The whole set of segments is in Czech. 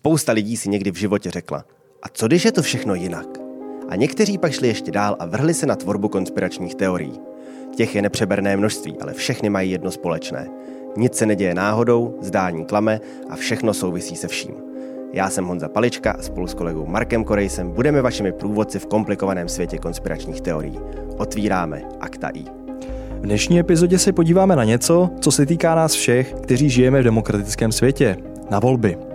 Spousta lidí si někdy v životě řekla, a co když je to všechno jinak? A někteří pak šli ještě dál a vrhli se na tvorbu konspiračních teorií. Těch je nepřeberné množství, ale všechny mají jedno společné. Nic se neděje náhodou, zdání klame a všechno souvisí se vším. Já jsem Honza Palička a spolu s kolegou Markem Korejsem budeme vašimi průvodci v komplikovaném světě konspiračních teorií. Otvíráme Akta I. V dnešní epizodě se podíváme na něco, co se týká nás všech, kteří žijeme v demokratickém světě. Na volby.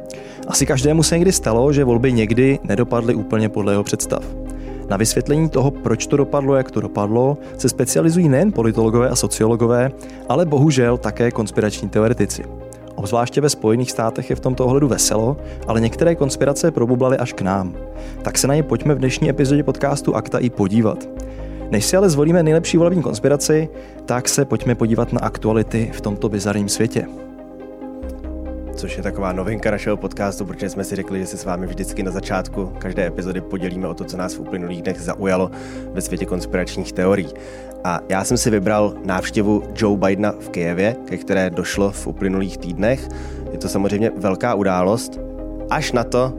Asi každému se někdy stalo, že volby někdy nedopadly úplně podle jeho představ. Na vysvětlení toho, proč to dopadlo, jak to dopadlo, se specializují nejen politologové a sociologové, ale bohužel také konspirační teoretici. Obzvláště ve Spojených státech je v tomto ohledu veselo, ale některé konspirace probublaly až k nám. Tak se na ně pojďme v dnešní epizodě podcastu Akta i podívat. Než si ale zvolíme nejlepší volební konspiraci, tak se pojďme podívat na aktuality v tomto bizarním světě což je taková novinka našeho podcastu, protože jsme si řekli, že se s vámi vždycky na začátku každé epizody podělíme o to, co nás v uplynulých dnech zaujalo ve světě konspiračních teorií. A já jsem si vybral návštěvu Joe Bidena v Kijevě, ke které došlo v uplynulých týdnech. Je to samozřejmě velká událost, až na to,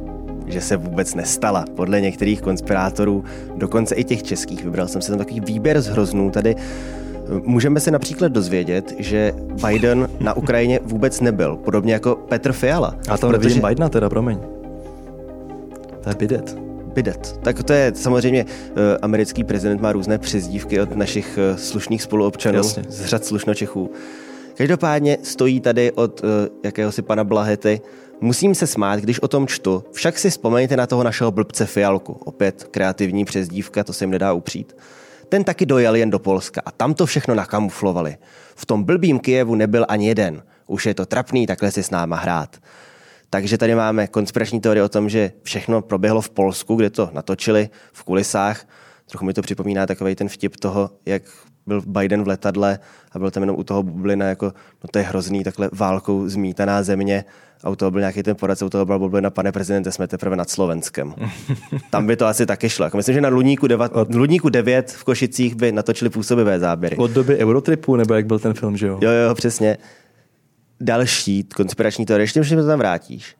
že se vůbec nestala. Podle některých konspirátorů, dokonce i těch českých, vybral jsem si tam takový výběr z hroznů. Tady Můžeme se například dozvědět, že Biden na Ukrajině vůbec nebyl, podobně jako Petr Fiala. A tam protože... nevidím Bidena teda, promiň. To je bidet. Bidet. Tak to je samozřejmě eh, americký prezident má různé přezdívky od našich eh, slušných spoluobčanů Jasně. z řad slušnočechů. Každopádně stojí tady od uh, jakéhosi pana Blahety. Musím se smát, když o tom čtu, však si vzpomeňte na toho našeho blbce Fialku. Opět kreativní přezdívka, to se jim nedá upřít. Ten taky dojel jen do Polska a tam to všechno nakamuflovali. V tom blbým Kijevu nebyl ani jeden. Už je to trapný takhle si s náma hrát. Takže tady máme konspirační teorie o tom, že všechno proběhlo v Polsku, kde to natočili v kulisách. Trochu mi to připomíná takový ten vtip toho, jak byl Biden v letadle a byl tam jenom u toho bublina, jako, no to je hrozný, takhle válkou zmítaná země a u toho byl nějaký ten poradce, u toho byl bublina, pane prezidente, jsme teprve nad Slovenskem. Tam by to asi taky šlo. Jako myslím, že na Ludníku, deva, Od... Ludníku 9 v Košicích by natočili působivé záběry. Od doby Eurotripu, nebo jak byl ten film, že jo? Jo, jo, přesně. Další konspirační teorie, ještě že to tam vrátíš.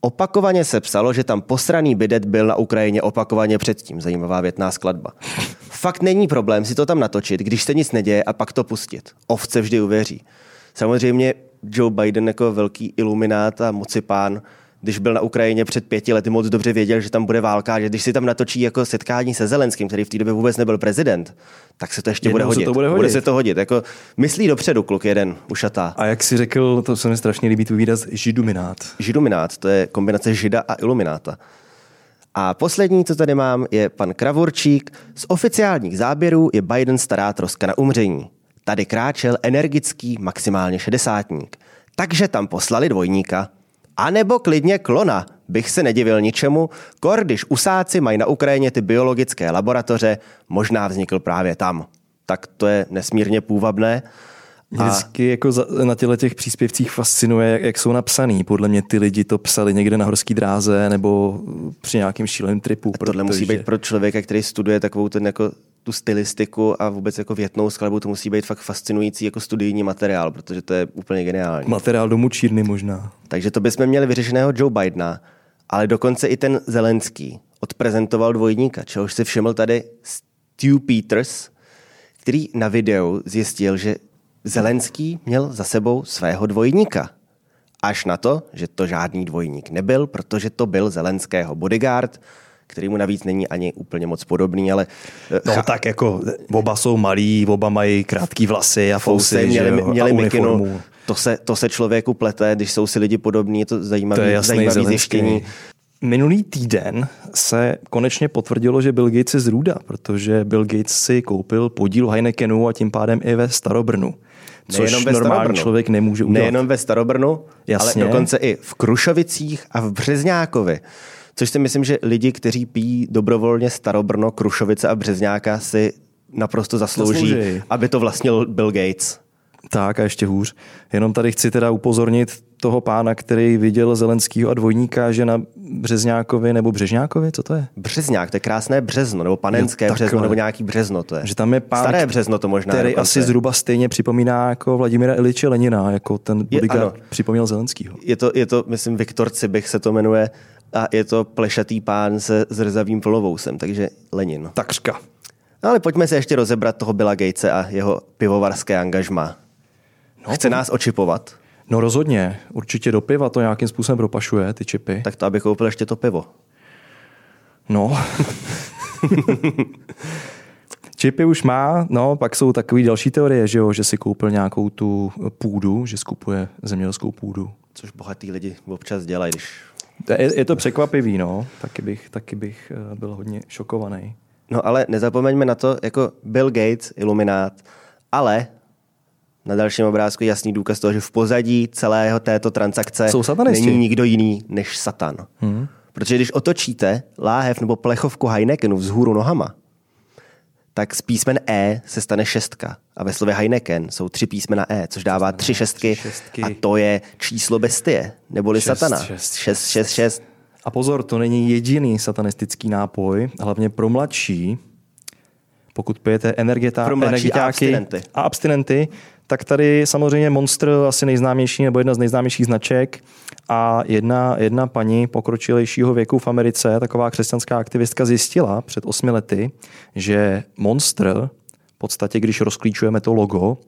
Opakovaně se psalo, že tam posraný bidet byl na Ukrajině opakovaně předtím. Zajímavá větná skladba. Fakt není problém si to tam natočit, když se nic neděje a pak to pustit. Ovce vždy uvěří. Samozřejmě Joe Biden jako velký iluminát a mocipán, když byl na Ukrajině před pěti lety, moc dobře věděl, že tam bude válka, že když si tam natočí jako setkání se Zelenským, který v té době vůbec nebyl prezident, tak se to ještě bude hodit. to bude hodit. Bude se to hodit. Jako, myslí dopředu kluk jeden, ušatá. A jak si řekl, to se mi strašně líbí tvůj výraz, židuminát. Židuminát, to je kombinace žida a ilumináta. A poslední, co tady mám, je pan Kravurčík. Z oficiálních záběrů je Biden stará troska na umření. Tady kráčel energický maximálně šedesátník. Takže tam poslali dvojníka. A nebo klidně klona, bych se nedivil ničemu, kor když usáci mají na Ukrajině ty biologické laboratoře, možná vznikl právě tam. Tak to je nesmírně půvabné. Mě vždycky jako za, na těchto těch příspěvcích fascinuje, jak, jak jsou napsaný. Podle mě ty lidi to psali někde na horské dráze nebo při nějakém šíleném tripu. A tohle musí být pro člověka, který studuje takovou ten jako tu stylistiku a vůbec jako větnou skladbu, to musí být fakt fascinující jako studijní materiál, protože to je úplně geniální. Materiál do mučírny možná. Takže to bychom měli vyřešeného Joe Bidena, ale dokonce i ten Zelenský odprezentoval dvojníka, čehož si všiml tady Stu Peters, který na videu zjistil, že Zelenský měl za sebou svého dvojníka. Až na to, že to žádný dvojník nebyl, protože to byl Zelenského bodyguard, který mu navíc není ani úplně moc podobný, ale... Eh, no cha... tak jako oba jsou malí, oba mají krátký vlasy a fousy, měli, že jo, měli a mikinu. To se, to se člověku plete, když jsou si lidi podobní, je to zajímavé, to je zajímavé zjištění. Minulý týden se konečně potvrdilo, že Bill Gates je z Ruda, protože Bill Gates si koupil podíl Heinekenu a tím pádem i ve Starobrnu. Což Nejenom ve normální Starobrnu. člověk nemůže udělat. Nejenom ve Starobrnu, Jasně. ale dokonce i v Krušovicích a v Březňákovi. Což si myslím, že lidi, kteří pijí dobrovolně Starobrno, Krušovice a Březňáka si naprosto zaslouží, zaslouží. aby to vlastnil Bill Gates. Tak a ještě hůř. Jenom tady chci teda upozornit toho pána, který viděl Zelenskýho a dvojníka, že na Březňákovi nebo Břežňákovi, co to je? Březňák, to je krásné březno, nebo panenské jo, březno, nebo nějaký březno to je. Že tam je pán, Staré březno to možná. Který dokonce. asi zhruba stejně připomíná jako Vladimira Iliče Lenina, jako ten bodyguard je, připomněl Zelenskýho. Je to, je to, myslím, Viktor Cibich se to jmenuje a je to plešatý pán se zrzavým polovousem, takže Lenin. Takřka. No, ale pojďme se ještě rozebrat toho Billa Gatese a jeho pivovarské angažma. No, Chce nás očipovat? No rozhodně. Určitě do piva to nějakým způsobem propašuje, ty čipy. Tak to, aby koupil ještě to pivo. No. Čipy už má, no, pak jsou takové další teorie, že, jo, že si koupil nějakou tu půdu, že skupuje zemědělskou půdu. Což bohatý lidi občas dělají, když... Je, je to překvapivý, no. Taky bych, taky bych eh, byl hodně šokovaný. No ale nezapomeňme na to, jako Bill Gates, iluminát, ale na dalším obrázku je jasný důkaz toho, že v pozadí celého této transakce Jsou není nikdo jiný než Satan. Hmm. Protože když otočíte láhev nebo plechovku Heinekenu vzhůru nohama, tak z písmen E se stane šestka. A ve slově Heineken jsou tři písmena E, což dává tři šestky, tři šestky. A to je číslo bestie, neboli šest, satana. Šest, šest, šest, šest. A pozor, to není jediný satanistický nápoj, hlavně pro mladší. Pokud pijete energeta, pro energetáky a abstinenty. a abstinenty, tak tady samozřejmě Monster asi nejznámější nebo jedna z nejznámějších značek a jedna, jedna paní pokročilejšího věku v Americe, taková křesťanská aktivistka, zjistila před osmi lety, že Monster, v podstatě když rozklíčujeme to logo,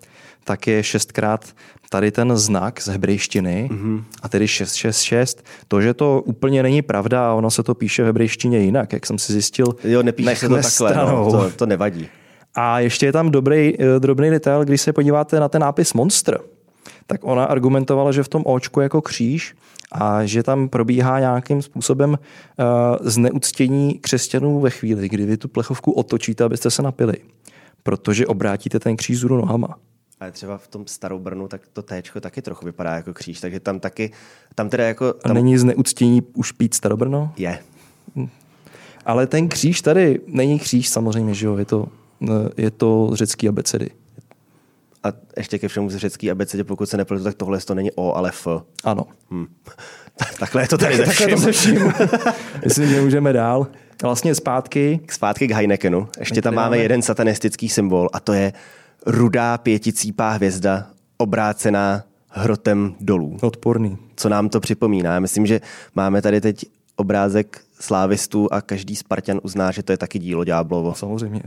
tak je šestkrát tady ten znak z hebrejštiny mm-hmm. a tedy 666. To, že to úplně není pravda a ono se to píše v hebrejštině jinak, jak jsem si zjistil, Jo, nepíše se to takhle, no, to, to nevadí. A ještě je tam dobrý, eh, drobný detail, když se podíváte na ten nápis Monster, tak ona argumentovala, že v tom očku jako kříž a že tam probíhá nějakým způsobem uh, zneuctění křesťanů ve chvíli, kdy vy tu plechovku otočíte, abyste se napili. Protože obrátíte ten kříž zůru nohama. Ale třeba v tom starou Brnu, tak to téčko taky trochu vypadá jako kříž, takže tam taky, tam teda jako... Tam... A není zneuctění už pít starobrno? Je. Hm. Ale ten kříž tady není kříž samozřejmě, že jo, je to je to z řecký abecedy. A ještě ke všemu z řecký abecedy, pokud se nepletu, tak tohle to není O, ale F. Ano. Hm. Takhle je to tady tak, Takhle to se vším. Myslím, že můžeme dál. Vlastně zpátky. Zpátky k Heinekenu. Ještě tam máme jeden satanistický symbol a to je rudá pěticípá hvězda obrácená hrotem dolů. Odporný. Co nám to připomíná? Myslím, že máme tady teď obrázek slávistů a každý Spartan uzná, že to je taky dílo Ďáblovo. Samozřejmě.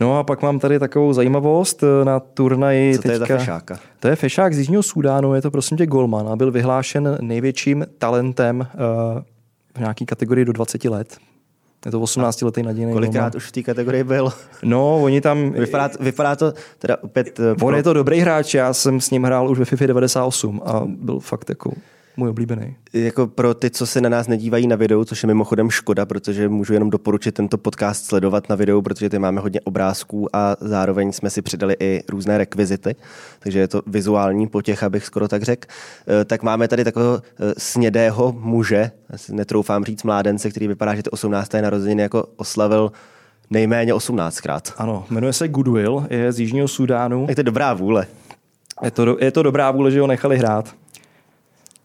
No a pak mám tady takovou zajímavost eh, na turnaji. Co to teďka, je za fešáka? To je fešák z Jižního Súdánu, je to prosím tě Golman a byl vyhlášen největším talentem uh, v nějaké kategorii do 20 let. Je to 18 letý nadějný Kolikrát golman. už v té kategorii byl? No, oni tam... Vypadá, vypadá to teda opět... Uh, On je to dobrý hráč, já jsem s ním hrál už ve FIFA 98 a byl fakt jako můj oblíbený. Jako pro ty, co se na nás nedívají na videu, což je mimochodem škoda, protože můžu jenom doporučit tento podcast sledovat na videu, protože ty máme hodně obrázků a zároveň jsme si přidali i různé rekvizity, takže je to vizuální potěch, abych skoro tak řekl. Eh, tak máme tady takového eh, snědého muže, netroufám říct mládence, který vypadá, že to 18. narozeniny jako oslavil nejméně 18krát. Ano, jmenuje se Goodwill, je z Jižního Sudánu. Tak to je dobrá vůle. Je to, je to dobrá vůle, že ho nechali hrát.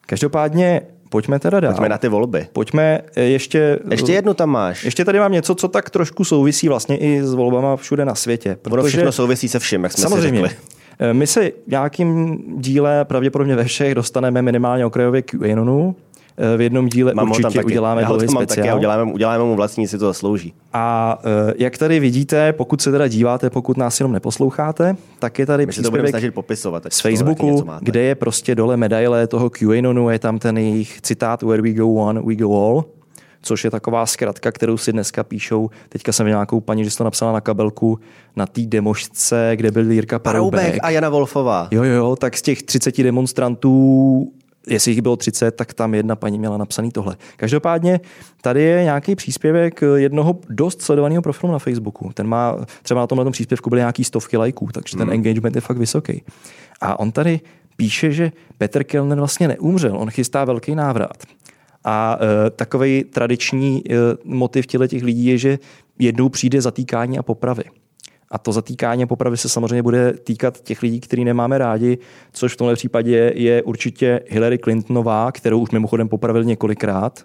Každopádně pojďme teda dál. Pojďme na ty volby. Pojďme eh, ještě... Ještě jednu tam máš. Ještě tady mám něco, co tak trošku souvisí vlastně i s volbama všude na světě. Protože... Ono všechno souvisí se vším, jak jsme Samozřejmě. si řekli. Eh, my se nějakým díle, pravděpodobně ve všech, dostaneme minimálně okrajově QAnonu, v jednom díle mám určitě taky. uděláme já dlouhý speciál. Taky, uděláme, uděláme mu vlastní, si to zaslouží. A uh, jak tady vidíte, pokud se teda díváte, pokud nás jenom neposloucháte, tak je tady My příspěvek to popisovat, z Facebooku, kde je prostě dole medaile toho QAnonu, je tam ten jejich citát Where we go one, we go all což je taková zkratka, kterou si dneska píšou. Teďka jsem nějakou paní, že to napsala na kabelku na té demošce, kde byl Jirka Paroubek. Paroubek a Jana Wolfová. Jo, jo, jo, tak z těch 30 demonstrantů jestli jich bylo 30, tak tam jedna paní měla napsaný tohle. Každopádně tady je nějaký příspěvek jednoho dost sledovaného profilu na Facebooku. Ten má, třeba na tomhle příspěvku byly nějaký stovky lajků, takže ten mm. engagement je fakt vysoký. A on tady píše, že Petr Kellner vlastně neumřel, on chystá velký návrat. A e, takový tradiční e, motiv těchto těch lidí je, že jednou přijde zatýkání a popravy. A to zatýkání popravy se samozřejmě bude týkat těch lidí, který nemáme rádi, což v tomhle případě je určitě Hillary Clintonová, kterou už mimochodem popravil několikrát.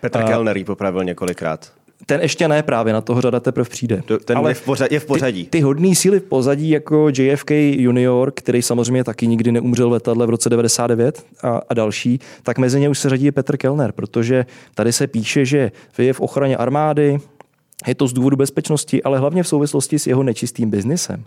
Petr Kellner ji popravil několikrát. Ten ještě ne, právě na toho řada teprve přijde. Ten Ale je v pořadí. Je v pořadí. Ty, ty hodný síly v pozadí jako JFK junior, který samozřejmě taky nikdy neumřel v letadle v roce 99 a, a další, tak mezi ně už se řadí Petr Kellner, protože tady se píše, že je v ochraně armády, je to z důvodu bezpečnosti, ale hlavně v souvislosti s jeho nečistým biznesem.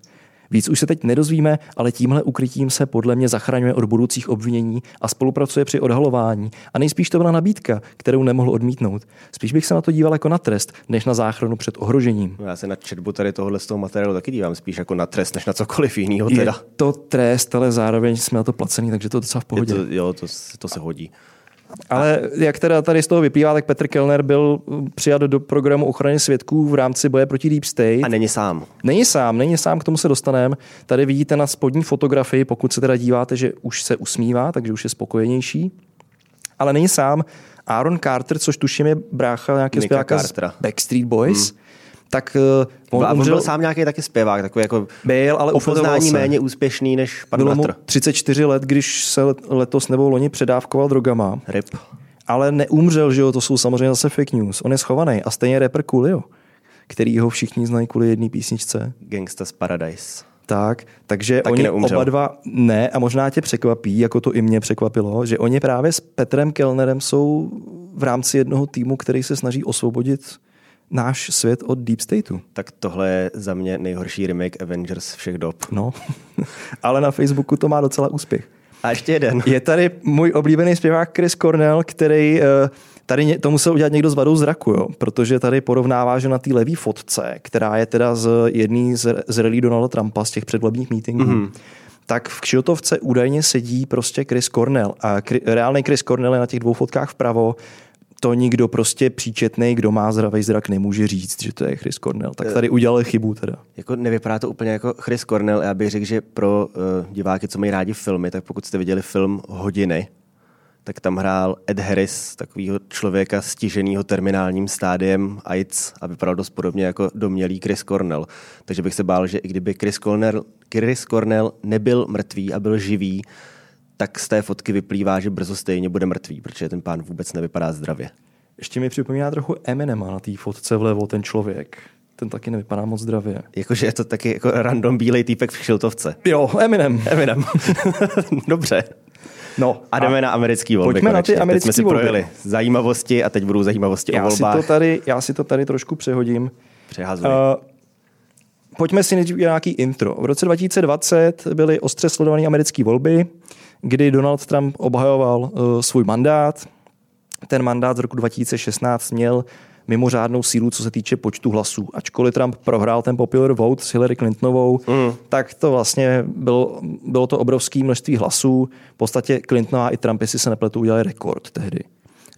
Víc už se teď nedozvíme, ale tímhle ukrytím se podle mě zachraňuje od budoucích obvinění a spolupracuje při odhalování. A nejspíš to byla nabídka, kterou nemohl odmítnout. Spíš bych se na to díval jako na trest, než na záchranu před ohrožením. No já se na četbu tady tohohle z toho materiálu taky dívám spíš jako na trest, než na cokoliv jiného. Teda. Je to trest, ale zároveň jsme na to placený, takže to je docela v pohodě. Je to, jo, to, to se hodí. Ale jak teda tady z toho vyplývá, tak Petr Kellner byl přijat do programu ochrany svědků v rámci boje proti Deep State. A není sám. Není sám, není sám, k tomu se dostaneme. Tady vidíte na spodní fotografii, pokud se teda díváte, že už se usmívá, takže už je spokojenější. Ale není sám. Aaron Carter, což tuším je brácha nějakého zpěváka z Backstreet Boys. Hmm tak uh, on, on umřel, byl sám nějaký taky zpěvák, takový jako byl, ale upoznání méně úspěšný než pan Bylo mu 34 let, když se letos nebo loni předávkoval drogama. Rip. Ale neumřel, že jo, to jsou samozřejmě zase fake news. On je schovaný a stejně rapper Coolio, který ho všichni znají kvůli jedné písničce. Gangsta's Paradise. Tak, takže Taky oni neumřel. oba dva ne a možná tě překvapí, jako to i mě překvapilo, že oni právě s Petrem Kellnerem jsou v rámci jednoho týmu, který se snaží osvobodit náš svět od Deep Stateu. Tak tohle je za mě nejhorší remake Avengers všech dob. No, ale na Facebooku to má docela úspěch. A ještě jeden. Je tady můj oblíbený zpěvák Chris Cornell, který eh, tady to musel udělat někdo s vadou zraku, jo? protože tady porovnává, že na té levý fotce, která je teda z jedný z, z rally Donalda Trumpa z těch předvolebních meetingů, mm-hmm tak v Kšiltovce údajně sedí prostě Chris Cornell. A reálný Chris Cornell je na těch dvou fotkách vpravo to nikdo prostě příčetný, kdo má zdravý zrak, nemůže říct, že to je Chris Cornell. Tak tady udělal chybu teda. Jako nevypadá to úplně jako Chris Cornell. Já bych řekl, že pro uh, diváky, co mají rádi filmy, tak pokud jste viděli film Hodiny, tak tam hrál Ed Harris, takového člověka stiženého terminálním stádiem AIDS a vypadal dost podobně jako domělý Chris Cornell. Takže bych se bál, že i kdyby Chris Cornell, Chris Cornell nebyl mrtvý a byl živý, tak z té fotky vyplývá, že brzo stejně bude mrtvý, protože ten pán vůbec nevypadá zdravě. Ještě mi připomíná trochu Eminema na té fotce vlevo, ten člověk. Ten taky nevypadá moc zdravě. Jakože je to taky jako random bílej týpek v šiltovce. Jo, Eminem. Eminem. Dobře. No, a jdeme a na americký volby. Pojďme konečně. na ty americké jsme si volby. projeli zajímavosti a teď budou zajímavosti já o volbách. Si to tady, já si to tady trošku přehodím. Přehazuji. Uh, pojďme si nejdřív nějaký intro. V roce 2020 byly ostře sledované americké volby kdy Donald Trump obhajoval uh, svůj mandát. Ten mandát z roku 2016 měl mimořádnou sílu, co se týče počtu hlasů. Ačkoliv Trump prohrál ten popular vote s Hillary Clintonovou, mm. tak to vlastně bylo, bylo to obrovské množství hlasů. V podstatě Clintonová i Trump, jestli se nepletu, udělali rekord tehdy.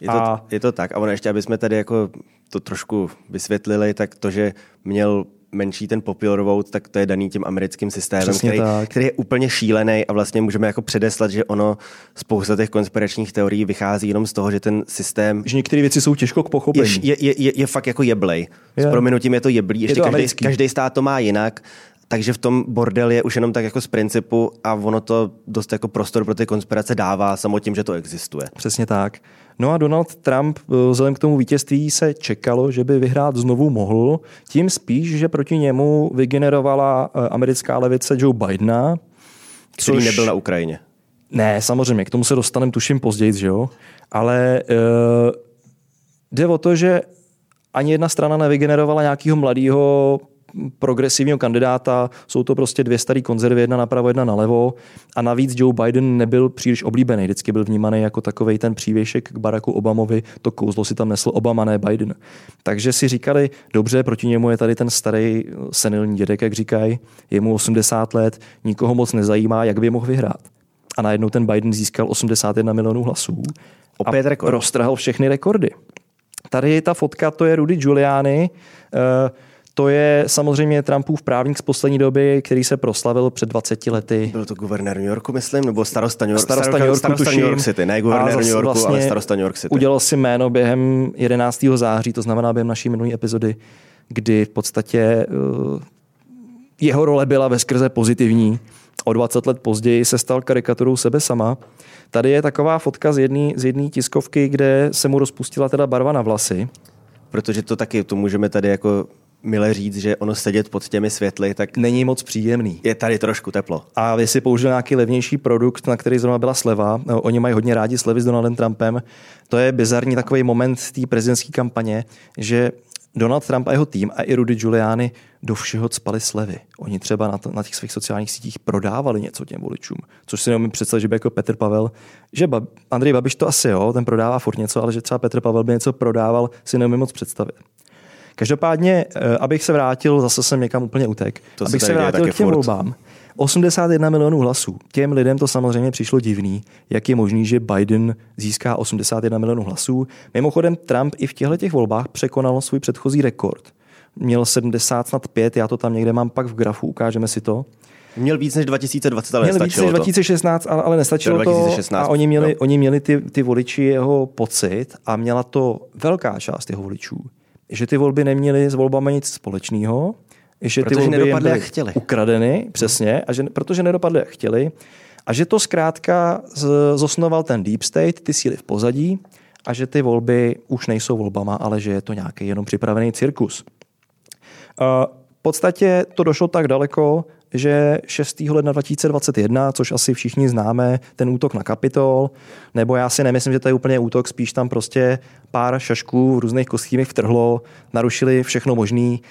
Je to, a... je to tak. A ono ještě, aby jsme tady jako to trošku vysvětlili, tak to, že měl menší ten popular vote, tak to je daný tím americkým systémem, který, který je úplně šílený a vlastně můžeme jako předeslat, že ono spousta těch konspiračních teorií vychází jenom z toho, že ten systém... Že některé věci jsou těžko k pochopení. Je, je, je, je fakt jako jeblej. Je. S prominutím je to jeblý. Ještě je to každý, každý stát to má jinak takže v tom bordel je už jenom tak jako z principu a ono to dost jako prostor pro ty konspirace dává samo tím, že to existuje. Přesně tak. No a Donald Trump eh, vzhledem k tomu vítězství se čekalo, že by vyhrát znovu mohl, tím spíš, že proti němu vygenerovala eh, americká levice Joe Bidena. Který což... nebyl na Ukrajině. Ne, samozřejmě, k tomu se dostaneme tuším později, že jo? Ale uh, jde o to, že ani jedna strana nevygenerovala nějakého mladého progresivního kandidáta, jsou to prostě dvě staré konzervy, jedna napravo, jedna nalevo a navíc Joe Biden nebyl příliš oblíbený, vždycky byl vnímaný jako takový ten přívěšek k Baracku Obamovi, to kouzlo si tam nesl Obama, ne Biden. Takže si říkali, dobře, proti němu je tady ten starý senilní dědek, jak říkají, je mu 80 let, nikoho moc nezajímá, jak by mohl vyhrát. A najednou ten Biden získal 81 milionů hlasů. Opět rekord. roztrhal všechny rekordy. Tady je ta fotka, to je Rudy Giuliani, uh, to je samozřejmě Trumpův právník z poslední doby, který se proslavil před 20 lety. Byl to guvernér New Yorku, myslím, nebo starosta New, York, starosta New Yorku, starosta New York City, ne guvernér New Yorku, vlastně ale starosta New York City. Udělal si jméno během 11. září, to znamená během naší minulé epizody, kdy v podstatě uh, jeho role byla ve skrze pozitivní. O 20 let později se stal karikaturou sebe sama. Tady je taková fotka z jedné z jedné tiskovky, kde se mu rozpustila teda barva na vlasy. Protože to taky, to můžeme tady jako milé říct, že ono sedět pod těmi světly, tak není moc příjemný. Je tady trošku teplo. A si použil nějaký levnější produkt, na který zrovna byla sleva, no, oni mají hodně rádi slevy s Donaldem Trumpem, to je bizarní takový moment té prezidentské kampaně, že Donald Trump a jeho tým a i Rudy Giuliani do všeho spali slevy. Oni třeba na, to, na těch svých sociálních sítích prodávali něco těm voličům, což si neumím představit, že by jako Petr Pavel, že ba, Andrej Babiš to asi jo, ten prodává furt něco, ale že třeba Petr Pavel by něco prodával, si neumím moc představit. Každopádně, eh, abych se vrátil, zase jsem někam úplně utek, to abych se vrátil k těm furt. volbám. 81 milionů hlasů. Těm lidem to samozřejmě přišlo divný, jak je možný, že Biden získá 81 milionů hlasů. Mimochodem Trump i v těchto těch volbách překonal svůj předchozí rekord. Měl 70 nad 5, já to tam někde mám pak v grafu, ukážeme si to. Měl víc než 2020, ale Měl víc než 2016, ale, ale nestačilo 2016, to. A oni měli, no. oni měli ty, ty voliči jeho pocit a měla to velká část jeho voličů, že ty volby neměly s volbami nic společného, že protože ty volby nedopadly, jak chtěli. ukradeny, přesně, a že, protože nedopadly, jak chtěli. A že to zkrátka zosnoval ten deep state, ty síly v pozadí, a že ty volby už nejsou volbama, ale že je to nějaký jenom připravený cirkus. V podstatě to došlo tak daleko, že 6. ledna 2021, což asi všichni známe, ten útok na Kapitol, nebo já si nemyslím, že to je úplně útok, spíš tam prostě pár šašků v různých kostýmech vtrhlo, narušili všechno možný,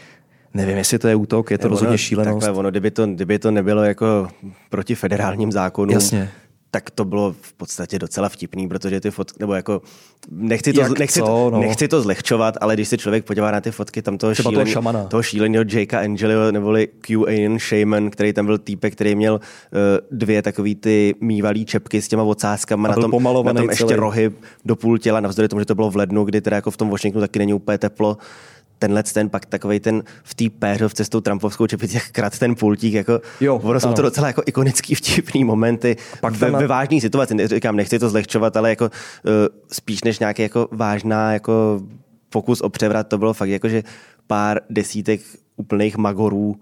Nevím, jestli to je útok, je to je rozhodně ono, šílenost. Takhle, ono, kdyby, to, kdyby to nebylo jako proti federálním zákonům, Jasně tak to bylo v podstatě docela vtipný, protože ty fotky, nebo jako, nechci to, nechci, to, no. nechci to zlehčovat, ale když se člověk podívá na ty fotky tam toho, šílený, toho, šamana. toho šíleného Jakea Angelio, neboli QAnon Shaman, který tam byl týpek, který měl uh, dvě takový ty mývalý čepky s těma ocáskama, na tom, na tom ještě rohy do půl těla, navzdory tomu, že to bylo v lednu, kdy teda jako v tom Washingtonu taky není úplně teplo, tenhle ten pak takový ten v té péřovce s tou Trumpovskou čepicí, jak krát ten pultík, jako, jo, ono jsou to docela jako ikonický vtipný momenty pak ve, na... ve vážné situaci. Říkám, nechci to zlehčovat, ale jako uh, spíš než nějaký jako vážná jako pokus o převrat, to bylo fakt jako, že pár desítek úplných magorů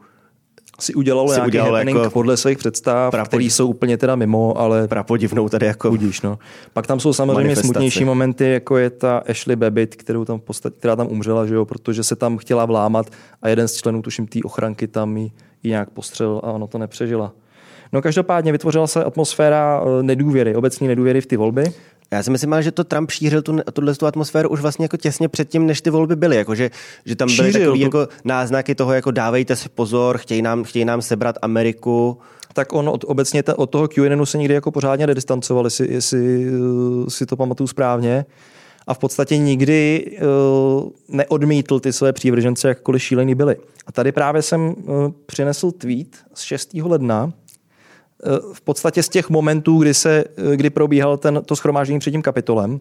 si udělal si nějaký udělal happening jako podle svých představ, které jsou úplně teda mimo, ale... Prapodivnou tady jako... Budíš, no. Pak tam jsou samozřejmě smutnější momenty, jako je ta Ashley Babbitt, kterou tam postav, která tam umřela, že jo, protože se tam chtěla vlámat a jeden z členů, tuším, té ochranky tam ji, ji nějak postřelil a ono to nepřežila. No každopádně vytvořila se atmosféra eh, nedůvěry, obecní nedůvěry v ty volby. Já si myslím, že to Trump šířil tu, tuhle tu atmosféru už vlastně jako těsně předtím, než ty volby byly. Jako že, že tam byly šířil, takový to... jako náznaky toho, jako dávejte si pozor, chtějí nám, chtějí nám sebrat Ameriku. Tak on od, obecně ta, od toho QAnonu se nikdy jako pořádně nedistancoval, jestli, jestli uh, si to pamatuju správně. A v podstatě nikdy uh, neodmítl ty své přívržence, jakkoliv šílený byli. A tady právě jsem uh, přinesl tweet z 6. ledna, Eh, v podstatě z těch momentů, kdy, se, eh, kdy probíhal ten, to schromáždění před tím kapitolem.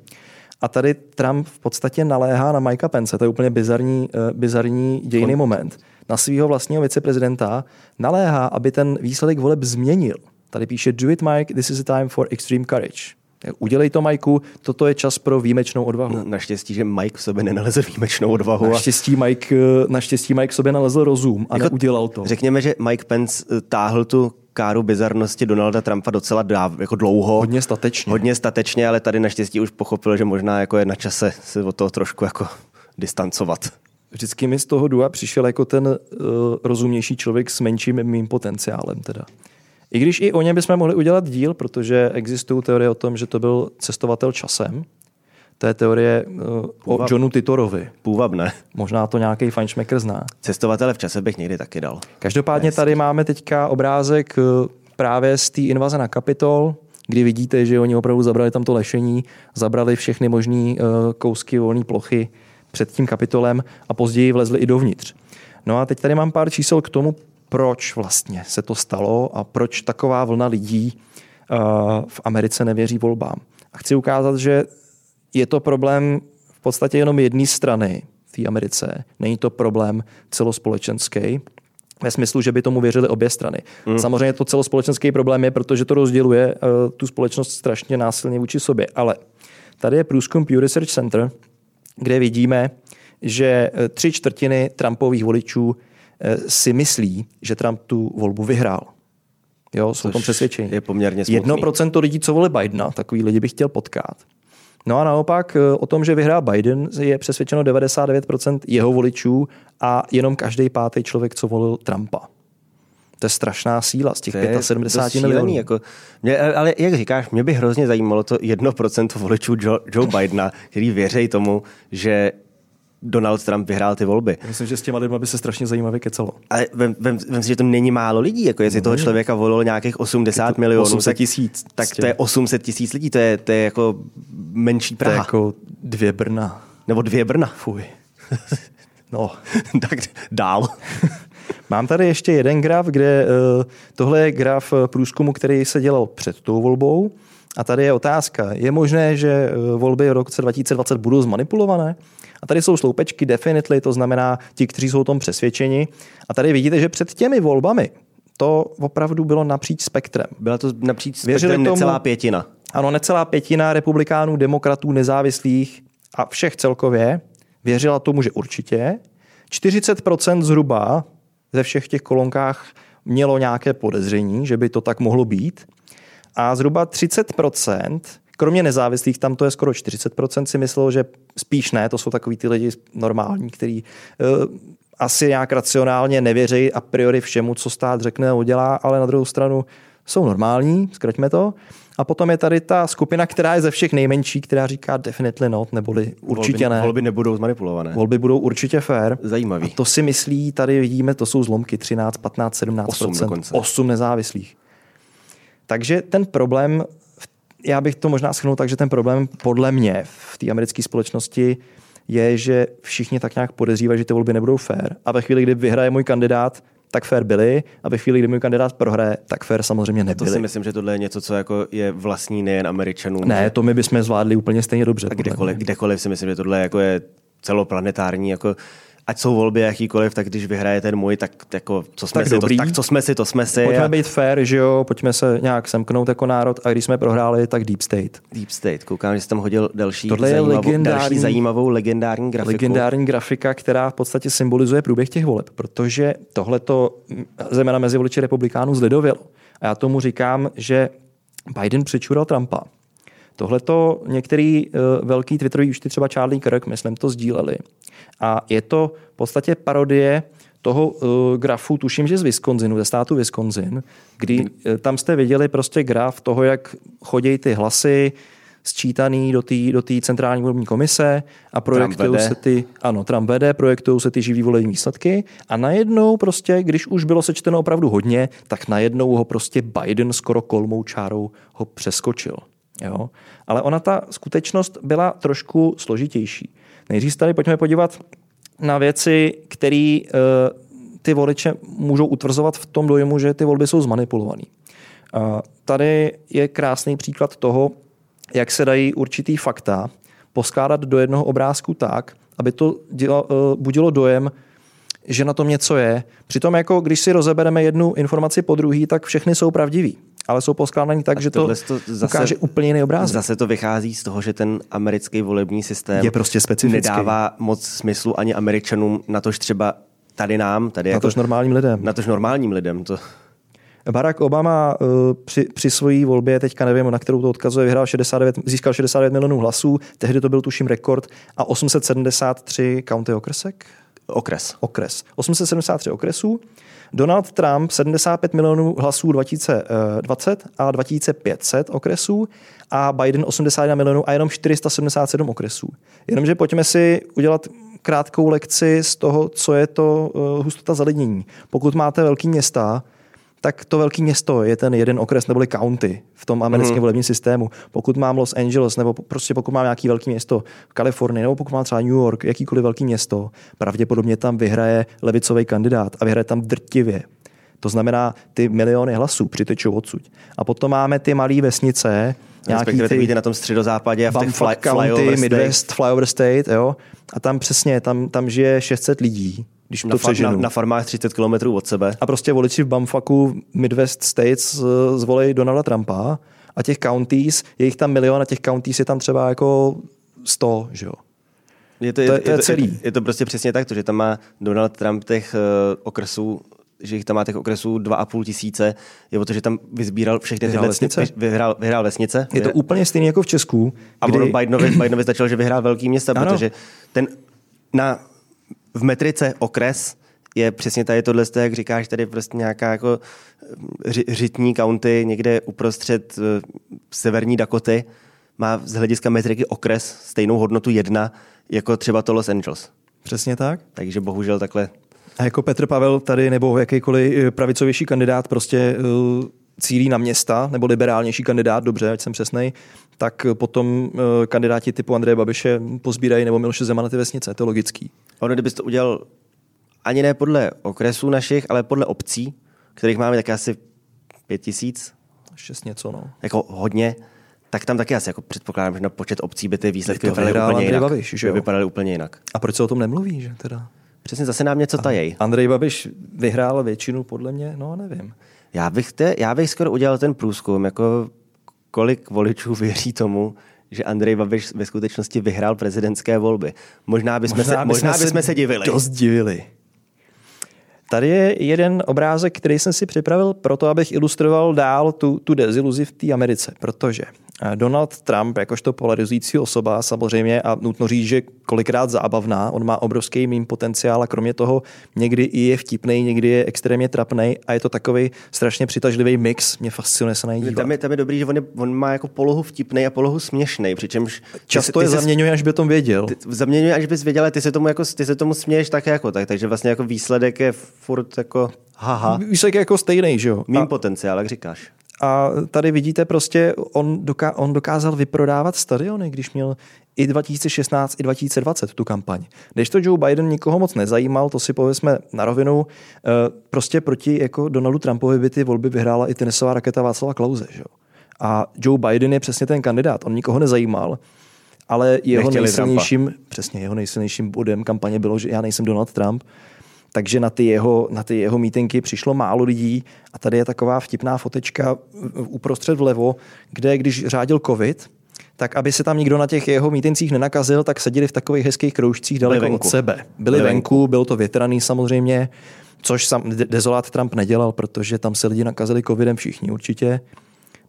A tady Trump v podstatě naléhá na Mikea Pence, to je úplně bizarní, eh, bizarní dějný moment, na svého vlastního viceprezidenta naléhá, aby ten výsledek voleb změnil. Tady píše, do it Mike, this is a time for extreme courage. Udělej to, Majku, toto je čas pro výjimečnou odvahu. No, naštěstí, že Mike v sobě nenalezl výjimečnou odvahu. Naštěstí Mike, naštěstí Mike v sobě nalezl rozum a jako, neudělal to. Řekněme, že Mike Pence táhl tu káru bizarnosti Donalda Trumpa docela dáv, jako dlouho. Hodně statečně. Hodně statečně, ale tady naštěstí už pochopil, že možná jako je na čase se od toho trošku jako distancovat. Vždycky mi z toho Dua přišel jako ten uh, rozumnější člověk s menším mým potenciálem teda. I když i o něm bychom mohli udělat díl, protože existují teorie o tom, že to byl cestovatel časem, to je teorie uh, o Johnu Titorovi. Půvabné. Možná to nějaký fajnšmekr zná. Cestovatele v čase bych někdy taky dal. Každopádně tady máme teďka obrázek uh, právě z té invaze na Kapitol, kdy vidíte, že oni opravdu zabrali tam to lešení, zabrali všechny možné uh, kousky volné plochy před tím kapitolem a později vlezli i dovnitř. No a teď tady mám pár čísel k tomu, proč vlastně se to stalo a proč taková vlna lidí uh, v Americe nevěří volbám. A chci ukázat, že je to problém v podstatě jenom jedné strany v té Americe. Není to problém celospolečenský, ve smyslu, že by tomu věřili obě strany. Mm. Samozřejmě to celospolečenský problém je, protože to rozděluje uh, tu společnost strašně násilně vůči sobě. Ale tady je průzkum Pew Research Center, kde vidíme, že eh, tři čtvrtiny Trumpových voličů eh, si myslí, že Trump tu volbu vyhrál. Jo, jsou tom přesvědčení. Je poměrně smutný. 1% lidí, co volí Bidena, takový lidi bych chtěl potkat. No a naopak eh, o tom, že vyhrá Biden, je přesvědčeno 99% jeho voličů a jenom každý pátý člověk, co volil Trumpa. To je strašná síla z těch to 75 milionů. Jako, mě, ale jak říkáš, mě by hrozně zajímalo to 1% voličů Joe, Joe Bidena, který věří tomu, že Donald Trump vyhrál ty volby. Myslím, že s těma lidmi by se strašně zajímavě kecelo. Ale vem, vem, vem si, že to není málo lidí, jako jestli no, toho člověka volilo nějakých 80 milionů, 800 tisíc. Tak, to je 800 tisíc lidí, to je, to je jako menší Praha. To je jako dvě Brna. Nebo dvě Brna. Fuj. No. tak dál. Mám tady ještě jeden graf, kde uh, tohle je graf eh, průzkumu, který se dělal před tou volbou. A tady je otázka. Je možné, že uh, volby v roce 2020 budou zmanipulované? A tady jsou sloupečky definitely, to znamená ti, kteří jsou o tom přesvědčeni. A tady vidíte, že před těmi volbami to opravdu bylo napříč spektrem. Byla to napříč spektrem tomu, necelá pětina. Ano, necelá pětina republikánů, demokratů, nezávislých a všech celkově věřila tomu, že určitě. 40% zhruba ze všech těch kolonkách mělo nějaké podezření, že by to tak mohlo být. A zhruba 30%, kromě nezávislých, tam to je skoro 40%, si myslelo, že spíš ne, to jsou takový ty lidi normální, kteří uh, asi nějak racionálně nevěří a priori všemu, co stát řekne a udělá, ale na druhou stranu jsou normální, zkraťme to. A potom je tady ta skupina, která je ze všech nejmenší, která říká definitely not, neboli určitě volby, ne. Volby nebudou zmanipulované. Volby budou určitě fair. Zajímavý. A to si myslí, tady vidíme, to jsou zlomky 13, 15, 17 8, 8 nezávislých. Takže ten problém, já bych to možná schrnul tak, že ten problém podle mě v té americké společnosti je, že všichni tak nějak podezřívají, že ty volby nebudou fair. A ve chvíli, kdy vyhraje můj kandidát, tak fair byli a ve chvíli, kdy můj kandidát prohraje, tak fair samozřejmě nebyli. To si myslím, že tohle je něco, co jako je vlastní nejen Američanům. Ne, to my bychom zvládli úplně stejně dobře. A kdekoliv, kdekoliv si myslím, že tohle jako je celoplanetární jako ať jsou volby jakýkoliv, tak když vyhraje ten můj, tak, jako, co jsme tak si, dobrý. to, tak co jsme si, to jsme si. Pojďme a... být fair, že jo, pojďme se nějak semknout jako národ a když jsme prohráli, tak Deep State. Deep State, koukám, že jsi tam hodil další, Tohle zajímavou, je legendární, další zajímavou legendární grafiku. Legendární grafika, která v podstatě symbolizuje průběh těch voleb, protože tohle to zejména mezi voliči republikánů zlidovělo. A já tomu říkám, že Biden přečural Trumpa. Tohle to některý uh, velký twitterový účty, třeba Charlie Kirk, myslím, to sdíleli. A je to v podstatě parodie toho uh, grafu, tuším, že z Wisconsinu, ze státu Wisconsin, kdy uh, tam jste viděli prostě graf toho, jak chodí ty hlasy, sčítaný do té do centrální volební komise a projektují se ty, ano, Trump vede, projektují se ty živý volební výsledky a najednou prostě, když už bylo sečteno opravdu hodně, tak najednou ho prostě Biden skoro kolmou čárou ho přeskočil. Jo? Ale ona ta skutečnost byla trošku složitější. Nejdřív tady pojďme podívat na věci, které uh, ty voliče můžou utvrzovat v tom dojmu, že ty volby jsou zmanipulované. Tady je krásný příklad toho, jak se dají určitý fakta poskládat do jednoho obrázku tak, aby to uh, budilo dojem, že na tom něco je. Přitom jako když si rozebereme jednu informaci po druhý, tak všechny jsou pravdivý ale jsou poskládaný tak, a že to, to zase, ukáže úplně jiný obrázek. Zase to vychází z toho, že ten americký volební systém je prostě specifický. nedává moc smyslu ani američanům, na tož třeba tady nám, tady na jako, tož normálním lidem. Na tož normálním lidem. To... Barack Obama uh, při, při svojí volbě, teďka nevím, na kterou to odkazuje, vyhrál 69, získal 69 milionů hlasů, tehdy to byl tuším rekord a 873 county okresek? Okres. Okres. 873 okresů. Donald Trump 75 milionů hlasů 2020 a 2500 okresů a Biden 81 milionů a jenom 477 okresů. Jenomže pojďme si udělat krátkou lekci z toho, co je to uh, hustota zalidnění. Pokud máte velký města, tak to velké město je ten jeden okres neboli county v tom americkém mm. volebním systému. Pokud mám Los Angeles nebo prostě pokud mám nějaký velké město v Kalifornii nebo pokud mám třeba New York, jakýkoliv velké město, pravděpodobně tam vyhraje levicový kandidát a vyhraje tam drtivě. To znamená, ty miliony hlasů přitečou odsud. A potom máme ty malé vesnice, nějaký ty, na tom středozápadě a v těch fly, County, flyover Midwest, state. flyover state, jo. A tam přesně, tam, tam žije 600 lidí když na, to far, na, na farmách 30 km od sebe. A prostě voliči v Bamfaku Midwest States zvolí Donalda Trumpa a těch counties, je jich tam milion a těch counties je tam třeba jako 100, že jo. Je to, je, to, je, to, je, celý. Je, je to prostě přesně tak, že tam má Donald Trump těch uh, okresů že jich tam má těch okresů 2,5 tisíce, je o to, že tam vyzbíral všechny vyhrál vesnice. Vyhrál, vyhrál vesnice. Je to úplně stejné jako v Česku. A kdy... Bidenovi, Bidenovi stačilo, že vyhrál velký města, ano. protože ten na, v metrice okres je přesně tady tohle, jak říkáš, tady prostě nějaká jako ři, řitní county někde uprostřed uh, severní Dakoty, má z hlediska metriky okres stejnou hodnotu jedna, jako třeba to Los Angeles. Přesně tak. Takže bohužel takhle a jako Petr Pavel tady nebo jakýkoliv eh, pravicovější kandidát prostě cílí na města, nebo liberálnější kandidát, dobře, ať jsem přesnej, tak potom kandidáti typu Andreje Babiše pozbírají nebo Miloše Zemana ty vesnice, to je logický. Ono, kdybys to udělal ani ne podle okresů našich, ale podle obcí, kterých máme tak asi pět tisíc. Šest něco, no. Jako hodně tak tam taky asi jako předpokládám, že na počet obcí by ty výsledky vypadaly úplně jinak. Babiš, že jo? vypadaly úplně jinak. A proč se o tom nemluví, že teda? Přesně zase nám něco tajej. Andrej Babiš vyhrál většinu, podle mě, no nevím. Já bych, te, já bych skoro udělal ten průzkum, jako kolik voličů věří tomu, že Andrej Babiš ve skutečnosti vyhrál prezidentské volby. Možná bychom, možná se, možná bychom se divili. Dost divili. Tady je jeden obrázek, který jsem si připravil proto, abych ilustroval dál tu, tu deziluzi v té Americe, protože Donald Trump, jakožto polarizující osoba, samozřejmě, a nutno říct, že kolikrát zábavná, on má obrovský mým potenciál a kromě toho někdy i je vtipný, někdy je extrémně trapný a je to takový strašně přitažlivý mix. Mě fascinuje se na něj Tam je, tam je dobrý, že on, je, on má jako polohu vtipný a polohu směšný, přičemž často ty, ty je zaměňuje, až by tom věděl. Ty, zaměňuje, až bys věděl, ale ty se tomu, jako, ty se tomu směješ tak jako tak, takže vlastně jako výsledek je furt jako haha. Výsledek je jako stejný, že jo? Mým a... potenciál, jak říkáš. A tady vidíte prostě, on, doká- on dokázal vyprodávat stadiony, když měl i 2016, i 2020 tu kampaň. Když to Joe Biden nikoho moc nezajímal, to si pověsme na rovinu, eh, prostě proti jako Donaldu Trumpovi by ty volby vyhrála i tenisová raketa Václava Klauze. Že? A Joe Biden je přesně ten kandidát, on nikoho nezajímal, ale jeho Nechtěli nejsilnějším, Trumpa. přesně jeho nejsilnějším bodem kampaně bylo, že já nejsem Donald Trump, takže na ty jeho, na ty jeho mítinky přišlo málo lidí a tady je taková vtipná fotečka uprostřed vlevo, kde když řádil covid, tak aby se tam nikdo na těch jeho mítincích nenakazil, tak seděli v takových hezkých kroužcích daleko Byli od sebe. Byli, Byli venku, venku, byl to větraný samozřejmě, což sam dezolát Trump nedělal, protože tam se lidi nakazili covidem všichni určitě.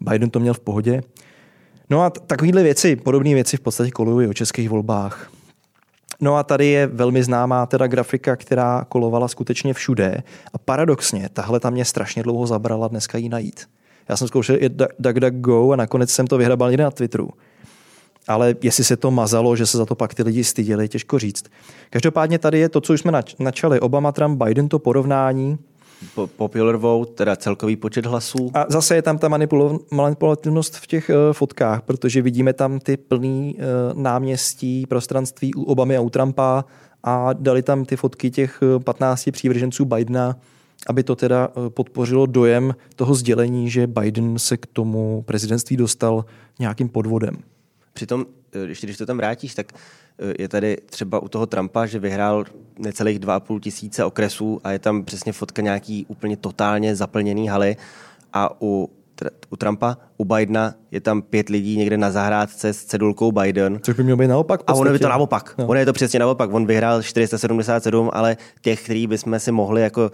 Biden to měl v pohodě. No a takovéhle věci, podobné věci v podstatě kolují o českých volbách. No a tady je velmi známá teda grafika, která kolovala skutečně všude. A paradoxně, tahle tam mě strašně dlouho zabrala dneska jí najít. Já jsem zkoušel i DuckDuckGo a nakonec jsem to vyhrabal někde na Twitteru. Ale jestli se to mazalo, že se za to pak ty lidi styděli, těžko říct. Každopádně tady je to, co už jsme načali. Obama, Trump, Biden, to porovnání popular vote, teda celkový počet hlasů. A zase je tam ta manipulativnost v těch uh, fotkách, protože vidíme tam ty plný uh, náměstí, prostranství u Obamy a u Trumpa a dali tam ty fotky těch 15 přívrženců Bidena, aby to teda podpořilo dojem toho sdělení, že Biden se k tomu prezidentství dostal nějakým podvodem. Přitom, ještě když to tam vrátíš, tak je tady třeba u toho Trumpa, že vyhrál necelých 2,5 tisíce okresů a je tam přesně fotka nějaký úplně totálně zaplněný haly a u u Trumpa, u Bidena je tam pět lidí někde na zahrádce s cedulkou Biden. Což by mělo být naopak. A ono je to naopak. No. Ono je to přesně naopak. On vyhrál 477, ale těch, který bychom si mohli jako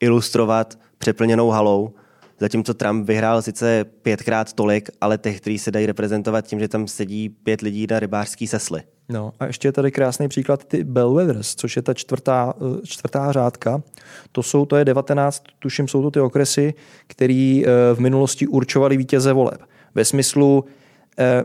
ilustrovat přeplněnou halou, Zatímco Trump vyhrál sice pětkrát tolik, ale těch, kteří se dají reprezentovat tím, že tam sedí pět lidí na rybářský sesly. No a ještě je tady krásný příklad ty Belveders, což je ta čtvrtá, eh, čtvrtá řádka. To jsou, to je 19, tuším, jsou to ty okresy, které eh, v minulosti určovali vítěze voleb. Ve smyslu, eh,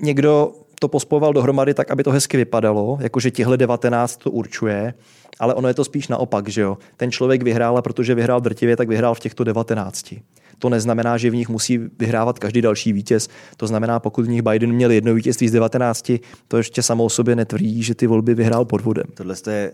někdo to pospoval dohromady tak, aby to hezky vypadalo, jakože těhle 19 to určuje, ale ono je to spíš naopak, že jo. Ten člověk vyhrál a protože vyhrál drtivě, tak vyhrál v těchto 19. To neznamená, že v nich musí vyhrávat každý další vítěz. To znamená, pokud v nich Biden měl jedno vítězství z 19, to ještě samo o sobě netvrdí, že ty volby vyhrál podvodem. Tohle je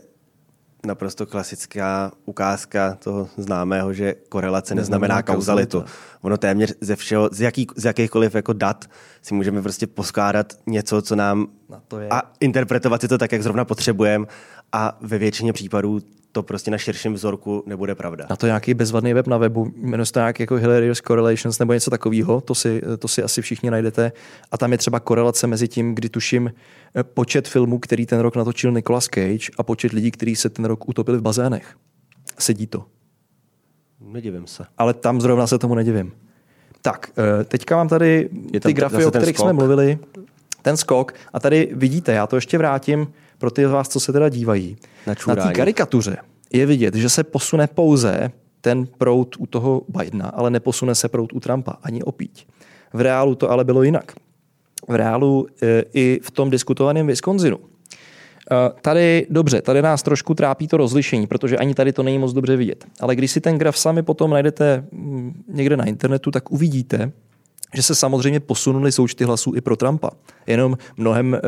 naprosto klasická ukázka toho známého, že korelace neznamená, neznamená kauzalitu. Ono téměř ze všeho, z, jaký, z jakýchkoliv jako dat si můžeme prostě poskládat něco, co nám Na to je. a interpretovat si to tak, jak zrovna potřebujeme a ve většině případů to prostě na širším vzorku nebude pravda. Na to nějaký bezvadný web na webu, jmenuje se to nějak jako Hilarious Correlations nebo něco takového, to si, to si asi všichni najdete. A tam je třeba korelace mezi tím, kdy tuším eh, počet filmů, který ten rok natočil Nicolas Cage a počet lidí, kteří se ten rok utopili v bazénech. Sedí to. Nedivím se. Ale tam zrovna se tomu nedivím. Tak, eh, teďka mám tady je ty grafy, o kterých skok. jsme mluvili. Ten skok. A tady vidíte, já to ještě vrátím pro ty z vás, co se teda dívají. Na, Na té karikatuře je vidět, že se posune pouze ten prout u toho Bidena, ale neposune se prout u Trumpa, ani opíť. V reálu to ale bylo jinak. V reálu e, i v tom diskutovaném Wisconsinu. E, tady, dobře, tady nás trošku trápí to rozlišení, protože ani tady to není moc dobře vidět. Ale když si ten graf sami potom najdete mm, někde na internetu, tak uvidíte, že se samozřejmě posunuli součty hlasů i pro Trumpa. Jenom mnohem e,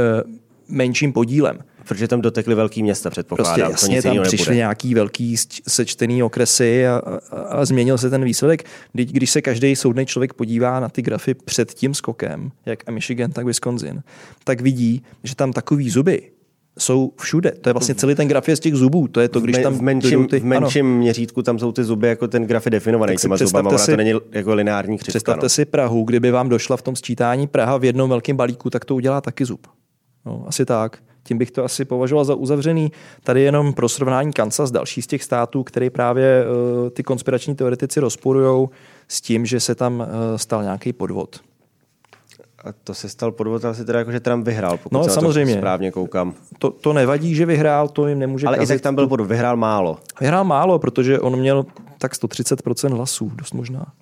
menším podílem. Protože tam dotekly velký města, předpokládám. Prostě jasně, tam přišly nějaký velký sečtený okresy a, a, a změnil se ten výsledek. Když, když se každý soudný člověk podívá na ty grafy před tím skokem, jak Michigan, tak Wisconsin, tak vidí, že tam takový zuby jsou všude. To je vlastně celý ten graf je z těch zubů. To je to, když tam v menším, ty, v menším ano. měřítku tam jsou ty zuby jako ten graf je definovaný těma zubama, si, to není jako lineární křivka. Představte no. si Prahu, kdyby vám došla v tom sčítání Praha v jednom velkém balíku, tak to udělá taky zub. No, asi tak. Tím bych to asi považoval za uzavřený. Tady jenom pro srovnání Kansas, další z těch států, který právě uh, ty konspirační teoretici rozporují s tím, že se tam uh, stal nějaký podvod. A to se stal podvod asi teda jako, že Trump vyhrál, pokud no, samozřejmě. to správně koukám. To, to nevadí, že vyhrál, to jim nemůže Ale kazit. i tak tam byl podvod, vyhrál málo. Vyhrál málo, protože on měl tak 130% hlasů, dost možná.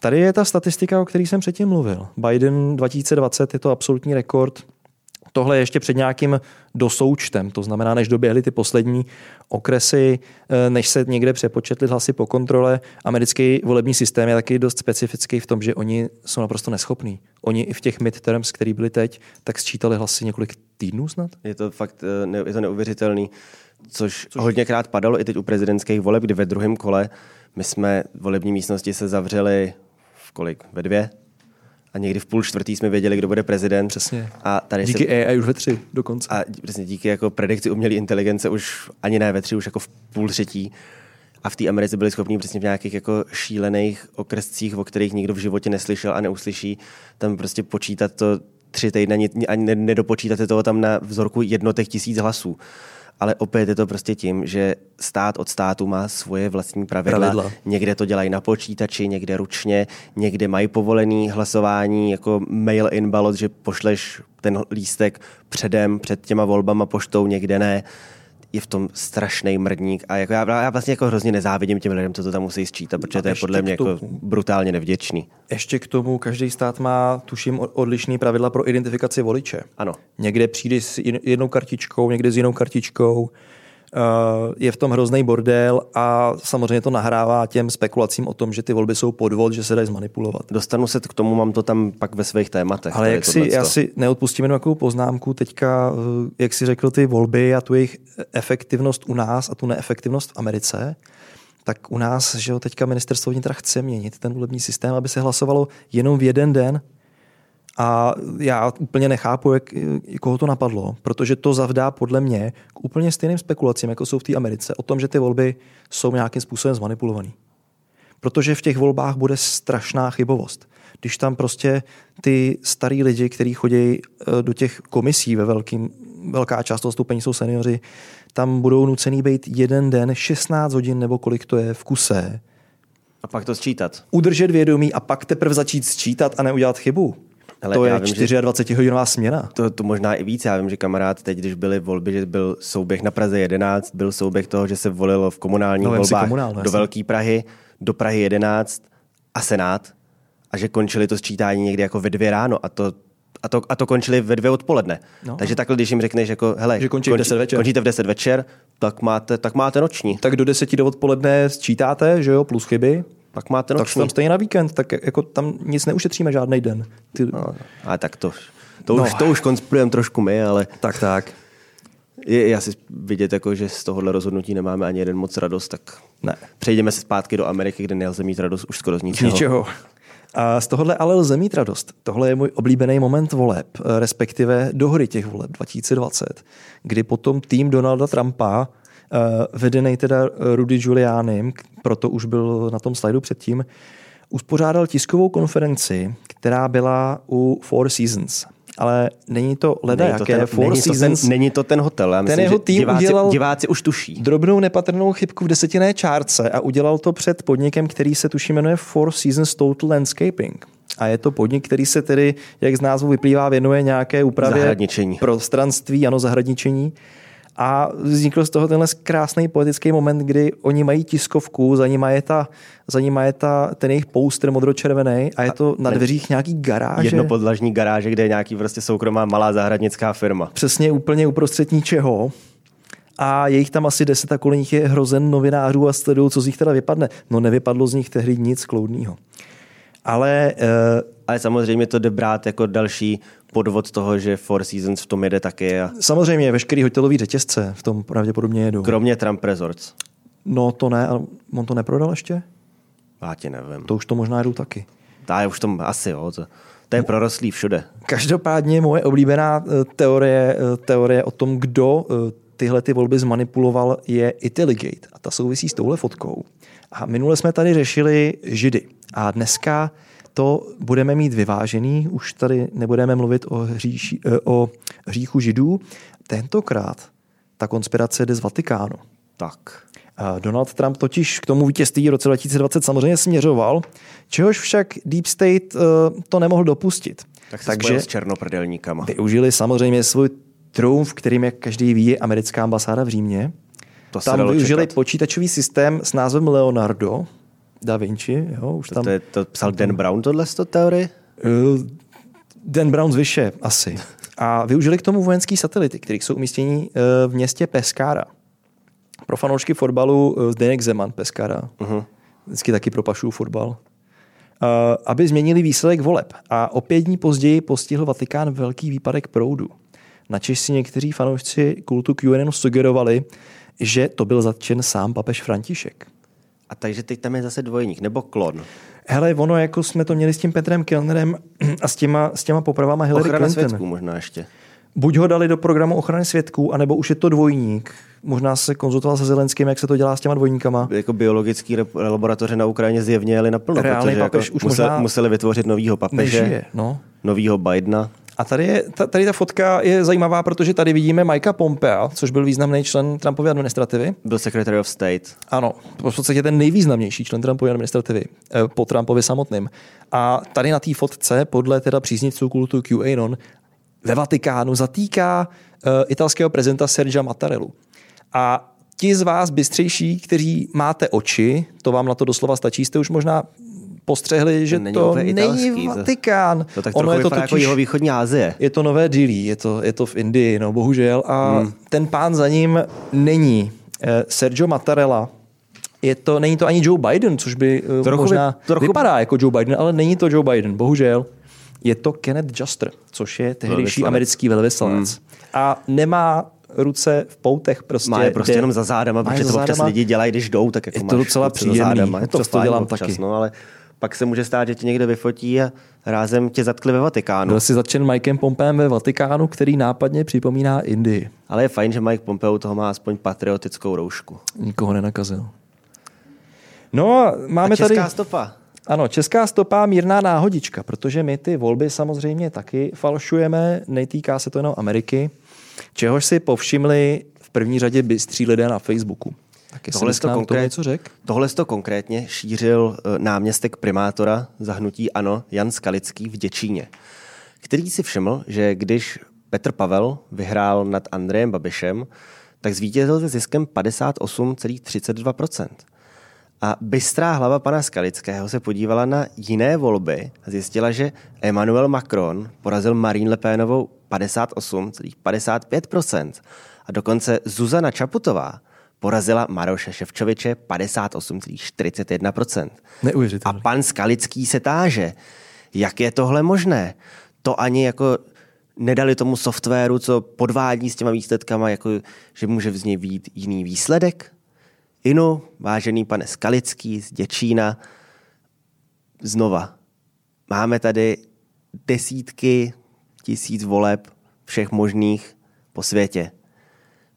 Tady je ta statistika, o které jsem předtím mluvil. Biden 2020 je to absolutní rekord tohle je ještě před nějakým dosoučtem, to znamená, než doběhly ty poslední okresy, eh, než se někde přepočetly hlasy po kontrole. Americký volební systém je taky dost specifický v tom, že oni jsou naprosto neschopní. Oni i v těch midterms, které byly teď, tak sčítali hlasy několik týdnů snad? Je to fakt eh, je to neuvěřitelný, což, což hodněkrát padalo i teď u prezidentských voleb, kdy ve druhém kole my jsme volební místnosti se zavřeli v kolik? Ve dvě? A někdy v půl čtvrtý jsme věděli, kdo bude prezident. Přesně. A tady díky se... AI už ve tři dokonce. A přesně díky jako predikci umělé inteligence už ani ne ve tři, už jako v půl třetí. A v té Americe byli schopni přesně v nějakých jako šílených okrescích, o kterých nikdo v životě neslyšel a neuslyší, tam prostě počítat to tři týdny, ani nedopočítat toho tam na vzorku jednotek tisíc hlasů ale opět je to prostě tím, že stát od státu má svoje vlastní pravidla. pravidla. Někde to dělají na počítači, někde ručně, někde mají povolený hlasování jako mail-in ballot, že pošleš ten lístek předem, před těma volbama poštou, někde ne je v tom strašný mrdník a jako já, já vlastně jako hrozně nezávidím těm lidem, co to tam musí sčítat, protože a to je podle mě jako brutálně nevděčný. Ještě k tomu, každý stát má, tuším, odlišný pravidla pro identifikaci voliče. Ano. Někde přijde s jednou kartičkou, někde s jinou kartičkou. Eh, je v tom hrozný bordel a samozřejmě to nahrává těm spekulacím o tom, že ty volby jsou podvod, že se dají zmanipulovat. Dostanu se k tomu, mám to tam pak ve svých tématech. Ale jak si, já si neodpustím jenom takovou poznámku teďka, eh, jak si řekl ty volby a tu jejich efektivnost u nás a tu neefektivnost v Americe, tak u nás, že jo, teďka ministerstvo vnitra chce měnit ten volební systém, aby se hlasovalo jenom v jeden den a já úplně nechápu, jak, koho to napadlo, protože to zavdá podle mě k úplně stejným spekulacím, jako jsou v té Americe, o tom, že ty volby jsou nějakým způsobem zmanipulované. Protože v těch volbách bude strašná chybovost. Když tam prostě ty starý lidi, kteří chodí eh, do těch komisí ve velkým, velká část toho stoupení jsou seniori, tam budou nucený být jeden den, 16 hodin nebo kolik to je v kuse. A pak to sčítat. Udržet vědomí a pak teprve začít sčítat a neudělat chybu. Ale to je vím, 24 hodinová směna. To, to možná i víc. Já vím, že kamarád teď, když byly volby, že byl souběh na Praze 11, byl souběh toho, že se volilo v komunálních no, volbách komunál, do Velké Prahy, do Prahy 11 a Senát a že končili to sčítání někdy jako ve dvě ráno a to a to, a to končili ve dvě odpoledne. No. Takže takhle, když jim řekneš, jako, hele, že končí konč, v 10 večer. končíte v 10 večer, tak máte, tak máte noční. Tak do 10 do odpoledne sčítáte, že jo, plus chyby, pak máte noční. Tak tam stejně na víkend, tak jako tam nic neušetříme žádný den. Ty... No, ale tak to, to, no. už, to už konspirujeme trošku my, ale... Tak, tak. Je, je asi vidět, jako, že z tohohle rozhodnutí nemáme ani jeden moc radost, tak ne. přejdeme se zpátky do Ameriky, kde nelze mít radost už skoro z ničeho. ničeho. A z tohohle ale lze mít radost. Tohle je můj oblíbený moment voleb, respektive dohody těch voleb 2020, kdy potom tým Donalda Trumpa vedený teda Rudy Giuliani, proto už byl na tom slajdu předtím, uspořádal tiskovou konferenci, která byla u Four Seasons ale není to leda není to jaké. Ten, Four není Seasons. To ten, není to ten hotel. Já myslím, ten jeho tým diváci, udělal diváci už tuší. Drobnou nepatrnou chybku v desetiné čárce a udělal to před podnikem, který se tuší jmenuje Four Seasons Total Landscaping. A je to podnik, který se tedy, jak z názvu vyplývá, věnuje nějaké úpravě prostranství, ano, zahradničení. A vznikl z toho tenhle krásný poetický moment, kdy oni mají tiskovku, za nimi je, ta, za nimi je ta, ten jejich poster modročervený a je to na dveřích nějaký garáže. Jednopodlažní garáže, kde je nějaký prostě soukromá malá zahradnická firma. Přesně úplně uprostřed ničeho. A je jich tam asi deset a kolem nich je hrozen novinářů a sledují, co z nich teda vypadne. No nevypadlo z nich tehdy nic kloudného. Ale, uh, ale samozřejmě to jde brát jako další podvod toho, že Four Seasons v tom jede taky. A... Samozřejmě, veškerý hotelový řetězce v tom pravděpodobně jedou. Kromě Trump Resorts. No to ne, ale on to neprodal ještě? Já ti nevím. To už to možná jedou taky. Tá, už to asi, jo. To, to je prorostlý všude. Každopádně moje oblíbená eh, teorie, eh, teorie o tom, kdo tyhle ty volby zmanipuloval, je Italigate. A ta souvisí s touhle fotkou. A minule jsme tady řešili Židy. A dneska to budeme mít vyvážený, už tady nebudeme mluvit o, hříši, eh, o hříchu židů. Tentokrát ta konspirace jde z Vatikánu. Tak. Donald Trump totiž k tomu vítězství v roce 2020 samozřejmě směřoval, čehož však Deep State eh, to nemohl dopustit. Tak se Takže s černoprdelníkama. Využili samozřejmě svůj trumf, kterým, jak každý ví, je americká ambasáda v Římě. To Tam využili čekat. počítačový systém s názvem Leonardo, Da Vinci. Jo, už tam, to, je, to psal Dan Brown tohle z teorie? Uh, Dan Brown zvyše asi. A využili k tomu vojenský satelity, které jsou umístění uh, v městě Pescara. Pro fanoušky fotbalu uh, Zdeněk Zeman Pescara. Uh-huh. Vždycky taky propašuju fotbal. Aby změnili výsledek voleb. A o pět dní později postihl Vatikán velký výpadek proudu. Načež si někteří fanoušci kultu QAnon sugerovali, že to byl zatčen sám papež František. A takže teď tam je zase dvojník, nebo klon. Hele, ono, jako jsme to měli s tím Petrem Kellnerem a s těma, s těma popravama Hillary Ochrana Clinton. svědků možná ještě. Buď ho dali do programu ochrany svědků, anebo už je to dvojník. Možná se konzultoval se Zelenským, jak se to dělá s těma dvojníkama. Jako biologický laboratoře na Ukrajině zjevně jeli naplno, Reálný protože papež jako už musel, možná museli vytvořit novýho papeže, nežije, no. novýho Bidena. A tady, je, tady ta fotka je zajímavá, protože tady vidíme Mikea Pompea, což byl významný člen Trumpovy administrativy. Byl Secretary of State. Ano, v podstatě ten nejvýznamnější člen Trumpovy administrativy eh, po Trumpovi samotným. A tady na té fotce, podle teda příznivců kultu QAnon, ve Vatikánu zatýká uh, italského prezidenta Sergia Mattarellu. A ti z vás bystřejší, kteří máte oči, to vám na to doslova stačí, jste už možná postřehli, že není to není Vatikán. To, to tak ono je to totiž, jako jeho východní Asie. Je to nové Dili, je to, je to v Indii, no bohužel. A hmm. ten pán za ním není eh, Sergio Mattarella, je to, není to ani Joe Biden, což by eh, trochu možná trochu... vypadá jako Joe Biden, ale není to Joe Biden, bohužel. Je to Kenneth Juster, což je tehdejší americký velvyslanec. Hmm. A nemá ruce v poutech prostě. Má je prostě jde, jenom za zádama, protože to občas lidi dělají, když jdou, tak jako je to docela příjemný. Zádama, to, to dělám občas, taky. No, ale pak se může stát, že tě někde vyfotí a rázem tě zatkli ve Vatikánu. Byl si začen Mikem Pompeem ve Vatikánu, který nápadně připomíná Indii. Ale je fajn, že Mike Pompeo toho má aspoň patriotickou roušku. Nikoho nenakazil. No a máme a česká tady... stopa. Ano, česká stopa, mírná náhodička, protože my ty volby samozřejmě taky falšujeme, netýká se to jenom Ameriky, čehož si povšimli v první řadě bystří lidé na Facebooku. Tak tohle to, konkrét, něco řek? tohle to konkrétně šířil eh, náměstek primátora zahnutí ANO Jan Skalický v Děčíně, který si všiml, že když Petr Pavel vyhrál nad Andrejem Babišem, tak zvítězil se ziskem 58,32%. A bystrá hlava pana Skalického se podívala na jiné volby a zjistila, že Emmanuel Macron porazil Marine Le Penovou 58,55%. A dokonce Zuzana Čaputová porazila Maroše Ševčoviče 58,41%. Neuvěřitelné. A pan Skalický se táže, jak je tohle možné? To ani jako nedali tomu softwaru, co podvádí s těma výsledkama, jako že může z něj být jiný výsledek? Inu, vážený pane Skalický z Děčína, znova. Máme tady desítky tisíc voleb všech možných po světě.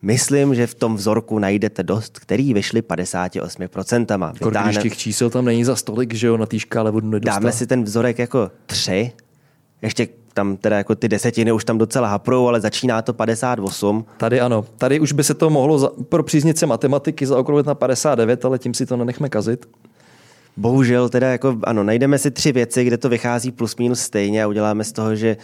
Myslím, že v tom vzorku najdete dost, který vyšli 58%. Když Vytáhne... těch čísel tam není za stolik, že jo, na té škále budu nedostat. Dáme si ten vzorek jako tři, ještě tam teda jako ty desetiny už tam docela haprou, ale začíná to 58. Tady ano, tady už by se to mohlo za, pro příznice matematiky zaokrouhlit na 59, ale tím si to nenechme kazit. Bohužel teda jako ano, najdeme si tři věci, kde to vychází plus minus stejně a uděláme z toho, že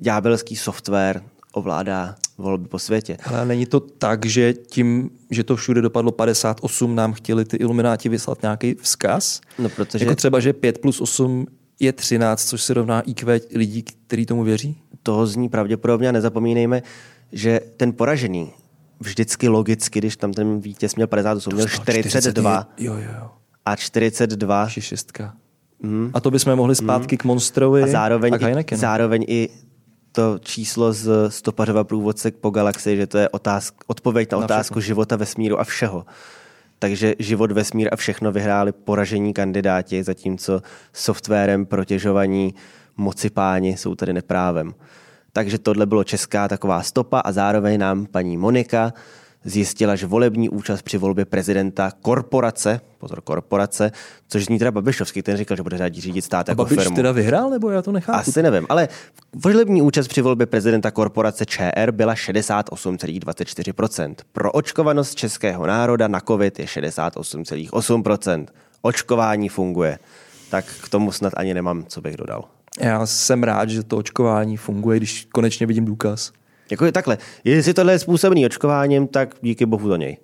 ďábelský software ovládá volby po světě. Ale není to tak, že tím, že to všude dopadlo 58, nám chtěli ty ilumináti vyslat nějaký vzkaz? No, protože... Jako třeba, že 5 plus 8 je 13, což se rovná IQ lidí, kteří tomu věří? Toho zní pravděpodobně a nezapomínejme, že ten poražený vždycky logicky, když tam ten vítěz měl 58, měl 42. Jo, jo. A 42. Šestka. Mm. A to bychom mohli zpátky mm. k Monstrovi a zároveň, a i, zároveň i to číslo z stopařova průvodce po galaxii, že to je otázk, odpověď na, na otázku všechno. života, vesmíru a všeho. Takže život, vesmír a všechno vyhráli poražení kandidáti, zatímco softwarem protěžovaní moci páni jsou tady neprávem. Takže tohle bylo česká taková stopa a zároveň nám paní Monika zjistila, že volební účast při volbě prezidenta korporace, pozor, korporace, což zní teda Babišovský, ten říkal, že bude rádi řídit stát a jako Babiš firmu. teda vyhrál, nebo já to nechápu? Asi nevím, ale volební účast při volbě prezidenta korporace ČR byla 68,24%. Pro očkovanost českého národa na COVID je 68,8%. Očkování funguje. Tak k tomu snad ani nemám, co bych dodal. Já jsem rád, že to očkování funguje, když konečně vidím důkaz. Jako je takhle. Jestli tohle je způsobený očkováním, tak díky bohu za něj.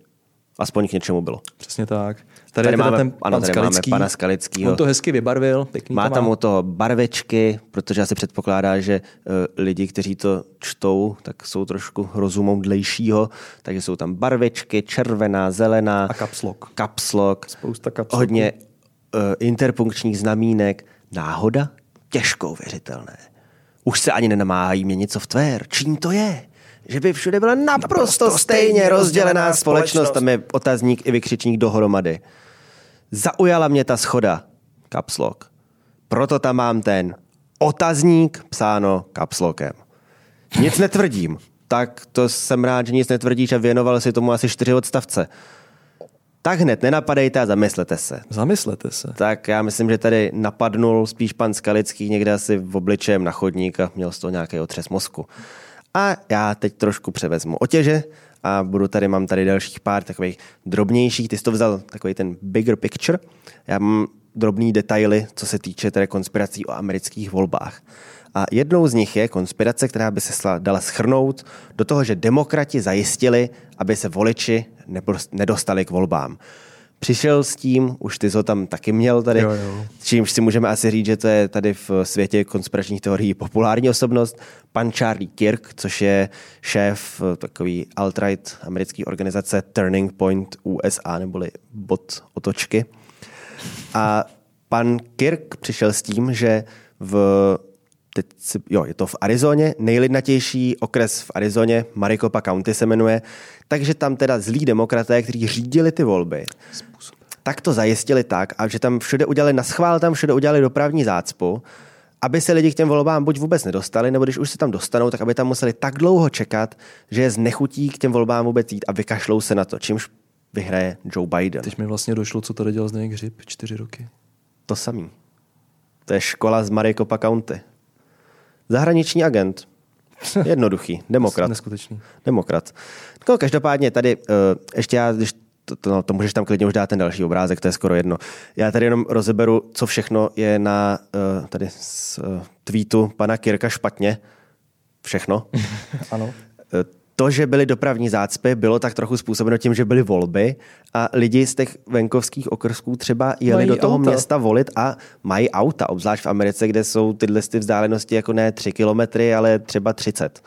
Aspoň k něčemu bylo. Přesně tak. Tady, tady máme, ten ano, pan tady Skalický. máme pana Skalickýho. On to hezky vybarvil. Pěkný má to tam u toho barvečky, protože asi předpokládá, že uh, lidi, kteří to čtou, tak jsou trošku dlejšího, takže jsou tam barvečky, červená, zelená. A kapslok. Kapslok. Spousta kapsloků. Hodně uh, interpunkčních znamínek. Náhoda? Těžko uvěřitelné. Už se ani nenamáhají měnit software. Čím to je? Že by všude byla naprosto, naprosto stejně rozdělená společnost. Tam je otazník i vykřičník dohromady. Zaujala mě ta schoda. Kapslok. Proto tam mám ten otazník psáno kapslokem. Nic netvrdím. Tak to jsem rád, že nic netvrdíš a věnoval si tomu asi čtyři odstavce tak hned nenapadejte a zamyslete se. Zamyslete se. Tak já myslím, že tady napadnul spíš pan Skalický někde asi v obličejem na chodník a měl z toho nějaký otřes mozku. A já teď trošku převezmu otěže a budu tady, mám tady dalších pár takových drobnějších. Ty jsi to vzal takový ten bigger picture. Já mám drobný detaily, co se týče tedy konspirací o amerických volbách. A jednou z nich je konspirace, která by se dala schrnout do toho, že demokrati zajistili, aby se voliči nedostali k volbám. Přišel s tím, už ty to tam taky měl tady, jo, jo. čímž si můžeme asi říct, že to je tady v světě konspiračních teorií populární osobnost, pan Charlie Kirk, což je šéf takový alt-right americké organizace Turning Point USA, neboli bod otočky. A pan Kirk přišel s tím, že v teď jo, je to v Arizoně, nejlidnatější okres v Arizoně, Maricopa County se jmenuje, takže tam teda zlí demokraté, kteří řídili ty volby, Způsob. tak to zajistili tak, a že tam všude udělali, na schvál tam všude udělali dopravní zácpu, aby se lidi k těm volbám buď vůbec nedostali, nebo když už se tam dostanou, tak aby tam museli tak dlouho čekat, že je znechutí k těm volbám vůbec jít a vykašlou se na to, čímž vyhraje Joe Biden. Teď mi vlastně došlo, co tady dělal Zdeněk Hřib čtyři roky. To samý. To je škola z Maricopa County. Zahraniční agent. Jednoduchý. Demokrat. Neskutečný. Demokrat. No, každopádně tady, uh, ještě já, když to, to, no, to můžeš tam klidně už dát ten další obrázek, to je skoro jedno. Já tady jenom rozeberu, co všechno je na uh, tady z uh, tweetu pana Kirka špatně. Všechno. ano. To, že byly dopravní zácpy, bylo tak trochu způsobeno tím, že byly volby a lidi z těch venkovských okrsků třeba jeli mají do toho auta. města volit a mají auta, obzvlášť v Americe, kde jsou tyhle ty vzdálenosti jako ne 3 kilometry, ale třeba 30.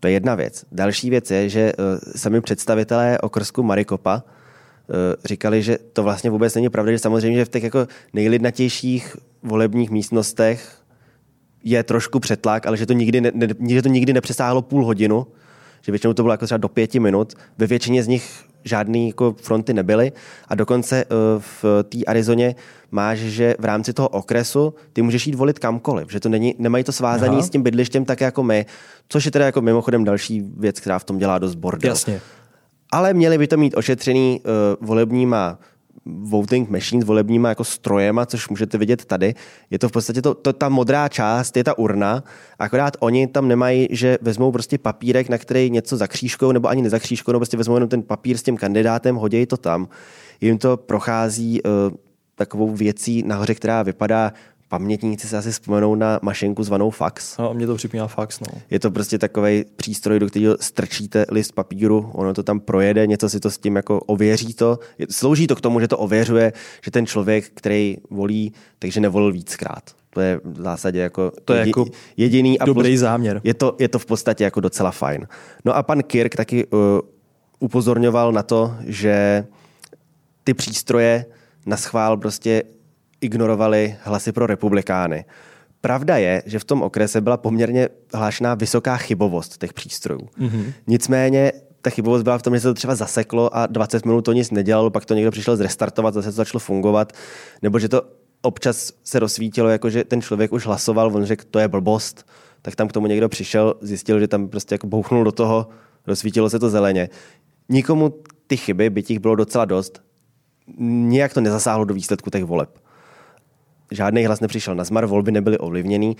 To je jedna věc. Další věc je, že uh, sami představitelé okrsku Marikopa uh, říkali, že to vlastně vůbec není pravda, že samozřejmě že v těch jako nejlidnatějších volebních místnostech je trošku přetlak, ale že to nikdy, ne, ne, že to nikdy nepřesáhlo půl hodinu, že většinou to bylo jako třeba do pěti minut. Ve většině z nich žádný jako fronty nebyly a dokonce uh, v té Arizoně máš, že v rámci toho okresu ty můžeš jít volit kamkoliv, že to není, nemají to svázaný Aha. s tím bydlištěm tak jako my, což je teda jako mimochodem další věc, která v tom dělá dost bordel. Jasně. Ale měli by to mít ošetřený uh, volebníma voting machines, volebníma jako strojema, což můžete vidět tady. Je to v podstatě to, to, ta modrá část, je ta urna, akorát oni tam nemají, že vezmou prostě papírek, na který něco zakřížkou nebo ani nezakřížkou, nebo prostě vezmou jenom ten papír s tím kandidátem, hodí to tam. Jim to prochází uh, takovou věcí nahoře, která vypadá pamětníci se asi vzpomenou na mašinku zvanou fax. No, mě to připomíná fax, no. Je to prostě takový přístroj, do kterého strčíte list papíru, ono to tam projede, něco si to s tím jako ověří to. Slouží to k tomu, že to ověřuje, že ten člověk, který volí, takže nevolil víckrát. To je v zásadě jako, to je jako jediný a dobrý záměr. Je to, je to v podstatě jako docela fajn. No a pan Kirk taky uh, upozorňoval na to, že ty přístroje na schvál prostě ignorovali hlasy pro republikány. Pravda je, že v tom okrese byla poměrně hlášená vysoká chybovost těch přístrojů. Mm-hmm. Nicméně ta chybovost byla v tom, že se to třeba zaseklo a 20 minut to nic nedělalo, pak to někdo přišel zrestartovat, zase to začalo fungovat, nebo že to občas se rozsvítilo, jako že ten člověk už hlasoval, on řekl, to je blbost, tak tam k tomu někdo přišel, zjistil, že tam prostě jako bouchnul do toho, rozsvítilo se to zeleně. Nikomu ty chyby, by těch bylo docela dost, nějak to nezasáhlo do výsledku těch voleb žádný hlas nepřišel na zmar, volby nebyly ovlivněný,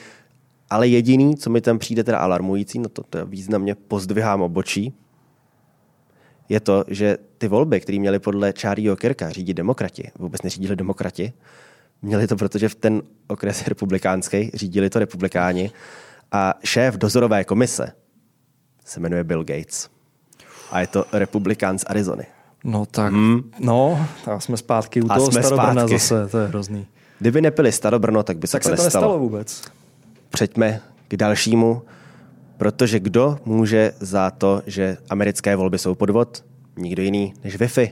ale jediný, co mi tam přijde teda alarmující, no to, to významně pozdvihám obočí, je to, že ty volby, které měly podle Charlieho Kirka řídit demokrati, vůbec neřídili demokrati, měli to, protože v ten okres republikánský řídili to republikáni a šéf dozorové komise se jmenuje Bill Gates. A je to republikán z Arizony. No tak, hmm. no, tak jsme zpátky u a toho Starobrna zase, to je hrozný. Kdyby nepili Starobrno, tak by se tak to se nestalo. to nestalo vůbec. Přeďme k dalšímu, protože kdo může za to, že americké volby jsou podvod? Nikdo jiný než Wi-Fi.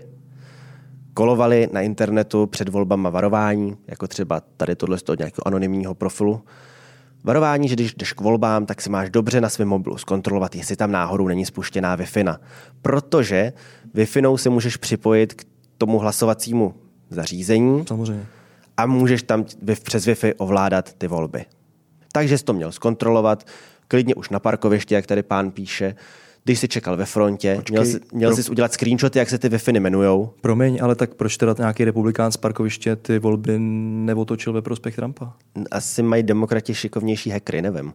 Kolovali na internetu před volbama varování, jako třeba tady tohle od nějakého anonymního profilu. Varování, že když jdeš k volbám, tak si máš dobře na svém mobilu zkontrolovat, jestli tam náhodou není spuštěná Wi-Fi. Protože Wi-Fi si můžeš připojit k tomu hlasovacímu zařízení. Samozřejmě a můžeš tam přes Wi-Fi ovládat ty volby. Takže jsi to měl zkontrolovat, klidně už na parkovišti, jak tady pán píše, když jsi čekal ve frontě, Počkej, měl, jsi, měl pro... jsi udělat screenshoty, jak se ty Wi-Fi jmenujou. Promiň, ale tak proč teda nějaký republikán z parkoviště ty volby neotočil ve prospěch Trumpa? Asi mají demokrati šikovnější hackery, nevím.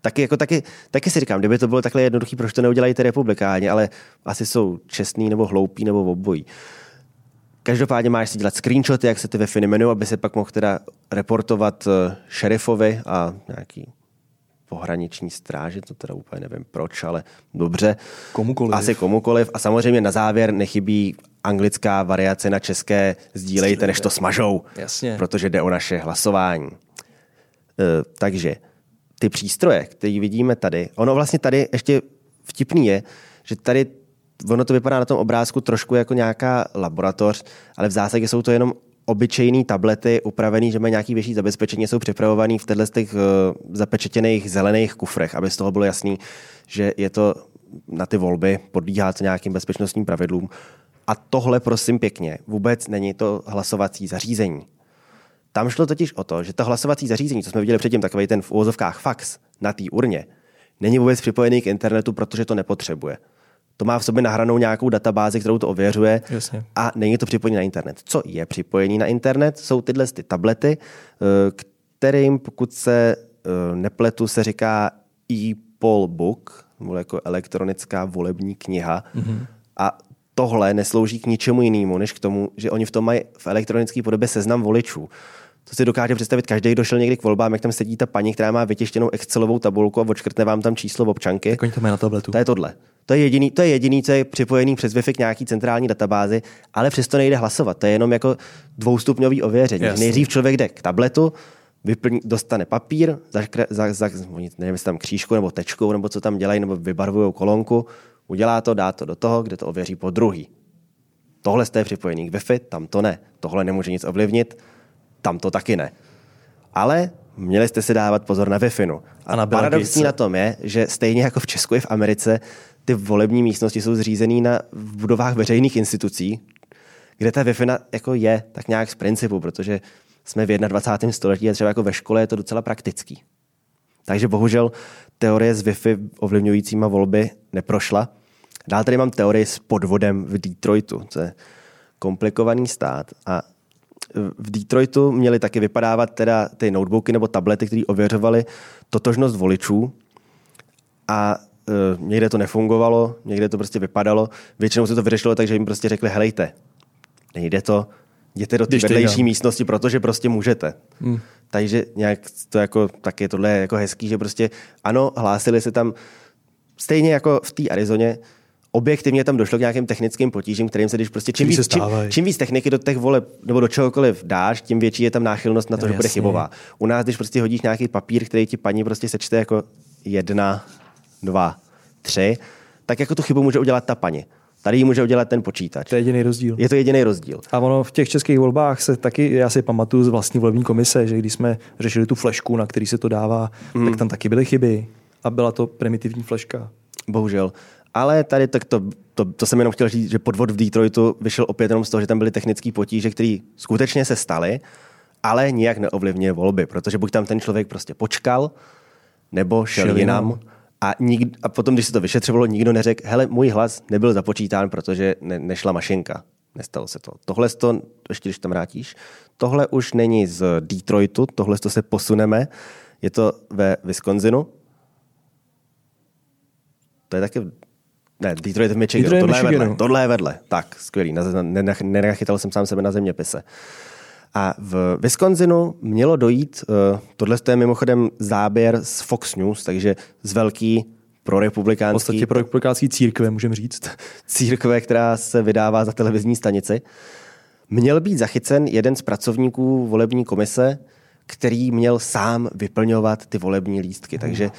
Taky, jako, taky, taky si říkám, kdyby to bylo takhle jednoduché, proč to neudělají ty republikáni, ale asi jsou čestní nebo hloupí nebo obojí. Každopádně máš si dělat screenshoty, jak se ty Wi-Fi jmenují, aby se pak mohl teda reportovat eh, šerifovi a nějaký pohraniční stráži, to teda úplně nevím proč, ale dobře. Komukoliv. Asi komukoliv. A samozřejmě na závěr nechybí anglická variace na české sdílejte, než to smažou. Jasně. Protože jde o naše hlasování. E, takže ty přístroje, které vidíme tady, ono vlastně tady ještě vtipný je, že tady ono to vypadá na tom obrázku trošku jako nějaká laboratoř, ale v zásadě jsou to jenom obyčejné tablety upravené, že mají nějaký větší zabezpečení, jsou připravované v těchto těch uh, zapečetěných zelených kufrech, aby z toho bylo jasný, že je to na ty volby, podlíhá to nějakým bezpečnostním pravidlům. A tohle, prosím pěkně, vůbec není to hlasovací zařízení. Tam šlo totiž o to, že to hlasovací zařízení, co jsme viděli předtím, takový ten v úvozovkách fax na té urně, není vůbec připojený k internetu, protože to nepotřebuje to má v sobě nahranou nějakou databázi, kterou to ověřuje Jasně. a není to připojení na internet. Co je připojení na internet? Jsou tyhle ty tablety, eh, kterým, pokud se eh, nepletu, se říká e-poll book, nebo jako elektronická volební kniha. Mm-hmm. A tohle neslouží k ničemu jinému, než k tomu, že oni v tom mají v elektronické podobě seznam voličů. To si dokáže představit každý, kdo šel někdy k volbám, jak tam sedí ta paní, která má vytištěnou Excelovou tabulku a odškrtne vám tam číslo občanky. Tak oni to mají na tabletu. To je tohle. To je jediný, to je jediný, co je připojený přes Wi-Fi k nějaký centrální databázi, ale přesto nejde hlasovat. To je jenom jako dvoustupňový ověření. Jasný. Nejdřív člověk jde k tabletu, vyplní, dostane papír, zakre, za, za, nevím, jestli tam křížku nebo tečkou, nebo co tam dělají, nebo vybarvují kolonku, udělá to, dá to do toho, kde to ověří po druhý. Tohle je připojený k Wi-Fi, tam to ne. Tohle nemůže nic ovlivnit, tam to taky ne. Ale měli jste si dávat pozor na wi A, a na paradoxní na tom je, že stejně jako v Česku i v Americe, ty volební místnosti jsou zřízené na v budovách veřejných institucí, kde ta wi jako je tak nějak z principu, protože jsme v 21. století a třeba jako ve škole je to docela praktický. Takže bohužel teorie z Wi-Fi ovlivňujícíma volby neprošla. Dál tady mám teorii s podvodem v Detroitu, co je komplikovaný stát a v Detroitu měly taky vypadávat teda ty notebooky nebo tablety, které ověřovaly totožnost voličů a e, někde to nefungovalo, někde to prostě vypadalo. Většinou se to vyřešilo tak, že jim prostě řekli, helejte, nejde to, jděte do té vedlejší místnosti, protože prostě můžete. Hmm. Takže nějak to jako, tak je tohle jako hezký, že prostě ano, hlásili se tam stejně jako v té Arizoně, objektivně tam došlo k nějakým technickým potížím, kterým se když prostě čím víc, čím, čím víc techniky do těch voleb nebo do čehokoliv dáš, tím větší je tam náchylnost na to, no, že jasně. bude chybová. U nás, když prostě hodíš nějaký papír, který ti paní prostě sečte jako jedna, dva, tři, tak jako tu chybu může udělat ta paní. Tady ji může udělat ten počítač. To je jediný rozdíl. Je to jediný rozdíl. A ono v těch českých volbách se taky, já si pamatuju z vlastní volební komise, že když jsme řešili tu flešku, na který se to dává, mm. tak tam taky byly chyby. A byla to primitivní fleška. Bohužel. Ale tady tak to, to, to jsem jenom chtěl říct, že podvod v Detroitu vyšel opět jenom z toho, že tam byly technické potíže, které skutečně se staly, ale nijak neovlivňuje volby, protože buď tam ten člověk prostě počkal, nebo šel, šel jinam. A, nik, a potom, když se to vyšetřovalo, nikdo neřekl, hele, můj hlas nebyl započítán, protože ne, nešla mašinka. Nestalo se to. Tohle to, ještě když tam vrátíš, tohle už není z Detroitu, tohle to se posuneme. Je to ve Wisconsinu. To je taky ne, Detroit v Michiganu. Detroit tohle, Michiganu. Je vedle, tohle je vedle. Tak, skvělý. Nenachytal jsem sám sebe na zeměpise. A v Wisconsinu mělo dojít, uh, tohle je mimochodem záběr z Fox News, takže z velký pro republikánský... V podstatě pro republikánský církve, můžeme říct. Církve, která se vydává za televizní stanici. Měl být zachycen jeden z pracovníků volební komise, který měl sám vyplňovat ty volební lístky. Takže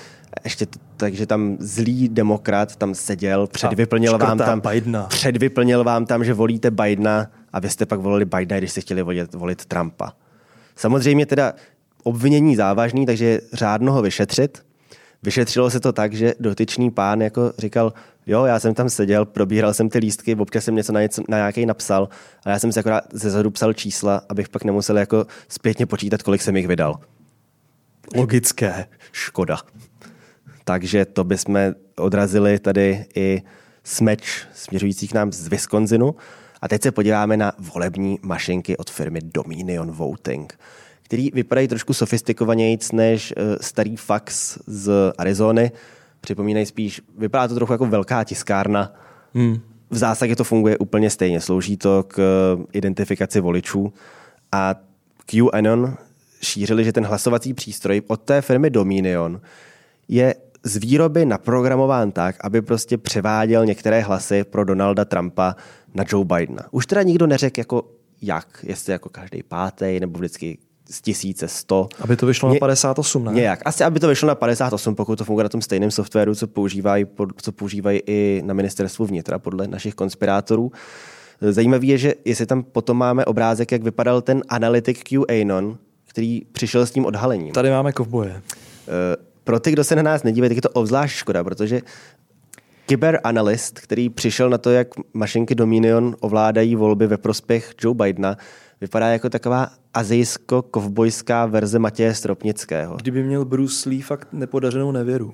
ještě takže tam zlý demokrat tam seděl, předvyplnil vám tam, Bidena. předvyplnil vám tam, že volíte Bidena a vy jste pak volili Bidena, když jste chtěli volit, volit Trumpa. Samozřejmě teda obvinění závažný, takže řádno ho vyšetřit. Vyšetřilo se to tak, že dotyčný pán jako říkal, jo, já jsem tam seděl, probíral jsem ty lístky, občas jsem něco na, něco, na nějaký napsal, a já jsem si akorát ze zadu psal čísla, abych pak nemusel jako zpětně počítat, kolik jsem jich vydal. Logické. Škoda. Takže to bychom odrazili tady i smeč směřující k nám z Wisconsinu. A teď se podíváme na volební mašinky od firmy Dominion Voting, který vypadají trošku sofistikovanějíc než eh, starý fax z Arizony. Připomínají spíš, vypadá to trochu jako velká tiskárna. Hmm. V zásadě to funguje úplně stejně. Slouží to k eh, identifikaci voličů. A QAnon šířili, že ten hlasovací přístroj od té firmy Dominion je z výroby naprogramován tak, aby prostě převáděl některé hlasy pro Donalda Trumpa na Joe Bidena. Už teda nikdo neřekl jako jak, jestli jako každý pátý nebo vždycky z tisíce sto. Aby to vyšlo Ně, na 58, ne? Nějak. Asi, aby to vyšlo na 58, pokud to funguje na tom stejném softwaru, co používají, co používají i na ministerstvu vnitra, podle našich konspirátorů. Zajímavé je, že jestli tam potom máme obrázek, jak vypadal ten analytik QAnon, který přišel s tím odhalením. Tady máme kovboje. Uh, pro ty, kdo se na nás nedívají, tak je to obzvlášť škoda, protože kyberanalyst, který přišel na to, jak mašinky Dominion ovládají volby ve prospěch Joe Bidena, vypadá jako taková azijsko-kovbojská verze Matěje Stropnického. Kdyby měl Bruce Lee fakt nepodařenou nevěru.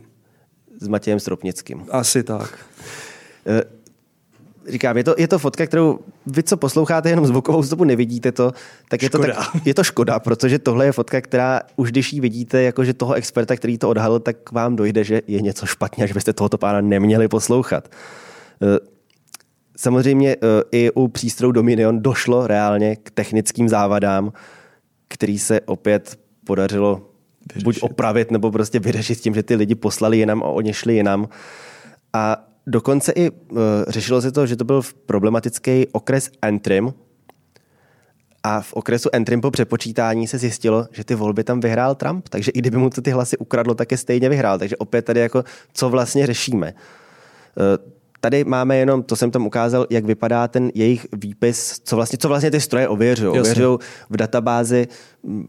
S Matějem Stropnickým. Asi tak. Říkám, je to, je to fotka, kterou vy, co posloucháte jenom zvukovou stopu, nevidíte to, tak je to, tak, je to škoda, protože tohle je fotka, která už když ji vidíte, jakože toho experta, který to odhalil, tak vám dojde, že je něco špatně že byste tohoto pána neměli poslouchat. Eh, samozřejmě eh, i u přístrojů Dominion došlo reálně k technickým závadám, který se opět podařilo vyřešit. buď opravit, nebo prostě vyřešit tím, že ty lidi poslali jinam a oni šli jinam. A Dokonce i uh, řešilo se to, že to byl problematický okres Entrim, a v okresu Entrim po přepočítání se zjistilo, že ty volby tam vyhrál Trump, takže i kdyby mu to ty hlasy ukradlo, tak je stejně vyhrál. Takže opět tady jako, co vlastně řešíme. Uh, tady máme jenom, to jsem tam ukázal, jak vypadá ten jejich výpis, co vlastně, co vlastně ty stroje ověřují. Ověřují v databázi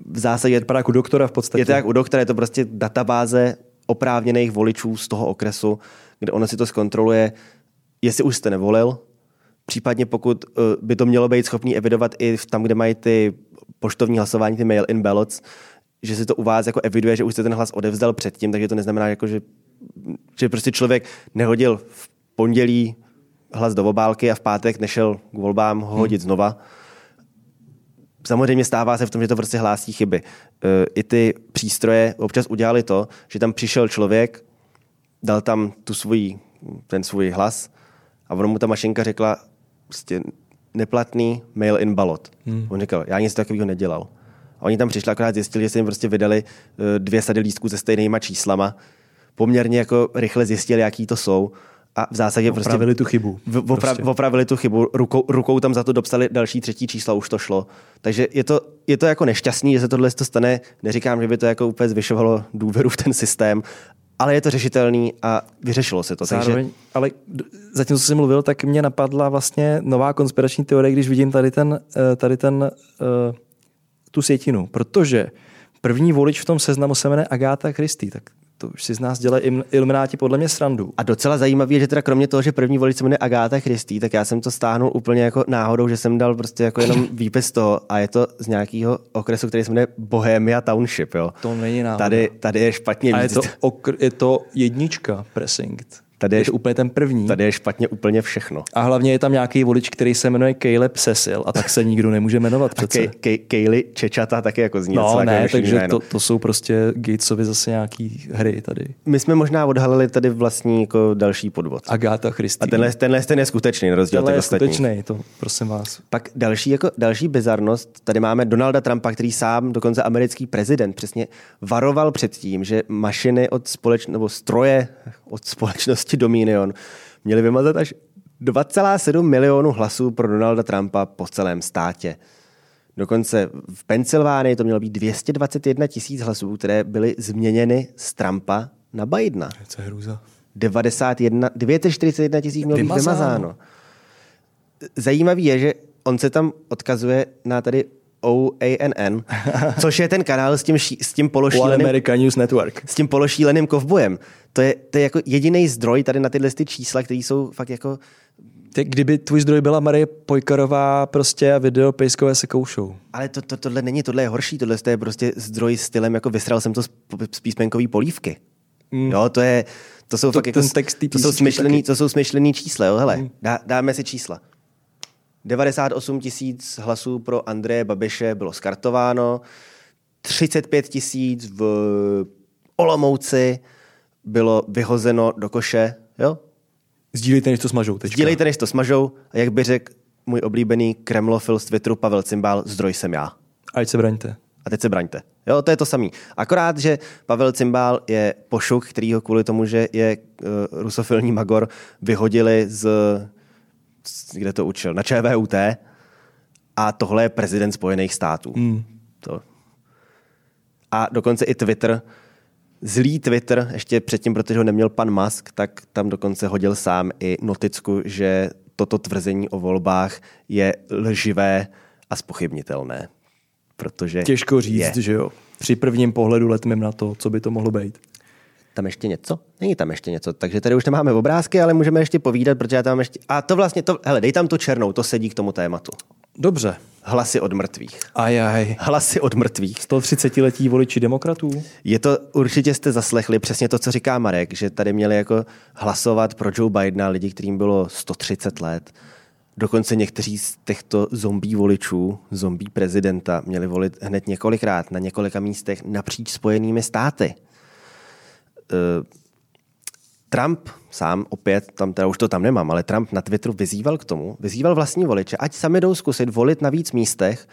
v zásadě... Vypadá jako u doktora v podstatě. Je to jak u doktora, je to prostě databáze oprávněných voličů z toho okresu, kde ono si to zkontroluje, jestli už jste nevolil, případně pokud uh, by to mělo být schopný evidovat i tam, kde mají ty poštovní hlasování, ty mail-in ballots, že si to u vás jako eviduje, že už jste ten hlas odevzdal předtím, takže to neznamená, jako, že, že prostě člověk nehodil v pondělí hlas do obálky a v pátek nešel k volbám ho hodit hmm. znova. Samozřejmě stává se v tom, že to prostě hlásí chyby. E, I ty přístroje občas udělali to, že tam přišel člověk, dal tam tu svůj, ten svůj hlas a ono mu ta mašinka řekla prostě neplatný mail-in ballot. Hmm. On říkal, já nic takového nedělal. A oni tam přišli, akorát zjistili, že se jim prostě vydali e, dvě sady lístků se stejnýma číslama. Poměrně jako rychle zjistili, jaký to jsou a v zásadě opravili prostě... tu chybu. V, opra, prostě. Opravili tu chybu, rukou, rukou tam za to dopsali další třetí čísla, už to šlo. Takže je to, je to jako nešťastný, že se tohle to stane. Neříkám, že by to jako úplně zvyšovalo důvěru v ten systém, ale je to řešitelný a vyřešilo se to. Zároveň, takže... ale zatím, co jsi mluvil, tak mě napadla vlastně nová konspirační teorie, když vidím tady ten, eh, tady ten uh, tu sjetinu, protože první volič v tom seznamu se jmenuje Agáta Christie, tak to už si z nás dělají ilumináti podle mě srandu. A docela zajímavé je, že teda kromě toho, že první volič se jmenuje Agáta Christy, tak já jsem to stáhnul úplně jako náhodou, že jsem dal prostě jako jenom výpis toho a je to z nějakého okresu, který se jmenuje Bohemia Township. Jo. To není náhoda. Tady, tady je špatně A je to, okr- je to jednička precinct. Tady je, je to úplně ten první. Tady je špatně úplně všechno. A hlavně je tam nějaký volič, který se jmenuje Caleb Cecil a tak se nikdo nemůže jmenovat přece. A Kay, Čečata taky jako zní No ne, takže to, to, jsou prostě Gatesovi zase nějaký hry tady. My jsme možná odhalili tady vlastní jako další podvod. Agáta Christy. A tenhle, tenhle ten je skutečný, na rozdíl tenhle je skutečný, to prosím vás. Pak další, jako, další bizarnost, tady máme Donalda Trumpa, který sám, dokonce americký prezident, přesně varoval před tím, že mašiny od společnosti, nebo stroje od společnosti společnosti Dominion měli vymazat až 2,7 milionů hlasů pro Donalda Trumpa po celém státě. Dokonce v Pensylvánii to mělo být 221 tisíc hlasů, které byly změněny z Trumpa na Bidena. Co je hrůza. 91, 241 tisíc mělo být vymazáno. Zajímavý je, že on se tam odkazuje na tady OANN, což je ten kanál s tím, s tím pološíleným... American News Network. S tím pološíleným kovbojem. To je, to je jako jediný zdroj tady na tyhle ty čísla, které jsou fakt jako... Tak kdyby tvůj zdroj byla Marie Pojkarová prostě a video Pejskové se koušou. Ale to, to, tohle není, tohle je horší, tohle je prostě zdroj stylem, jako vysral jsem to z, z písmenkový polívky. Mm. Jo, to je, to jsou to, fakt jako, text to jsou smyšlený, to jsou smyšlený čísla, jo, hele, mm. dá, dáme si čísla. 98 tisíc hlasů pro Andreje Babiše bylo skartováno, 35 tisíc v Olomouci bylo vyhozeno do koše. Jo? Sdílejte, než to smažou. Tečka. Sdílejte, než to smažou. A jak by řekl můj oblíbený kremlofil z Twitteru Pavel Cimbál, zdroj jsem já. A teď se braňte. A teď se braňte. Jo, to je to samý. Akorát, že Pavel Cimbál je pošuk, který ho kvůli tomu, že je uh, rusofilní magor, vyhodili z kde to učil, na ČVUT a tohle je prezident Spojených států. Mm. To. A dokonce i Twitter, zlý Twitter, ještě předtím, protože ho neměl pan Musk, tak tam dokonce hodil sám i noticku, že toto tvrzení o volbách je lživé a spochybnitelné. Protože Těžko říct, je. že jo. Při prvním pohledu letmím na to, co by to mohlo být tam ještě něco? Není tam ještě něco. Takže tady už nemáme obrázky, ale můžeme ještě povídat, protože já tam ještě... A to vlastně, to, hele, dej tam tu černou, to sedí k tomu tématu. Dobře. Hlasy od mrtvých. Ajaj. Hlasy od mrtvých. 130-letí voliči demokratů? Je to, určitě jste zaslechli přesně to, co říká Marek, že tady měli jako hlasovat pro Joe Bidena lidi, kterým bylo 130 let. Dokonce někteří z těchto zombí voličů, zombí prezidenta, měli volit hned několikrát na několika místech napříč spojenými státy. Eh, Trump sám opět, tam teda už to tam nemám, ale Trump na Twitteru vyzýval k tomu, vyzýval vlastní voliče, ať sami jdou zkusit volit na víc místech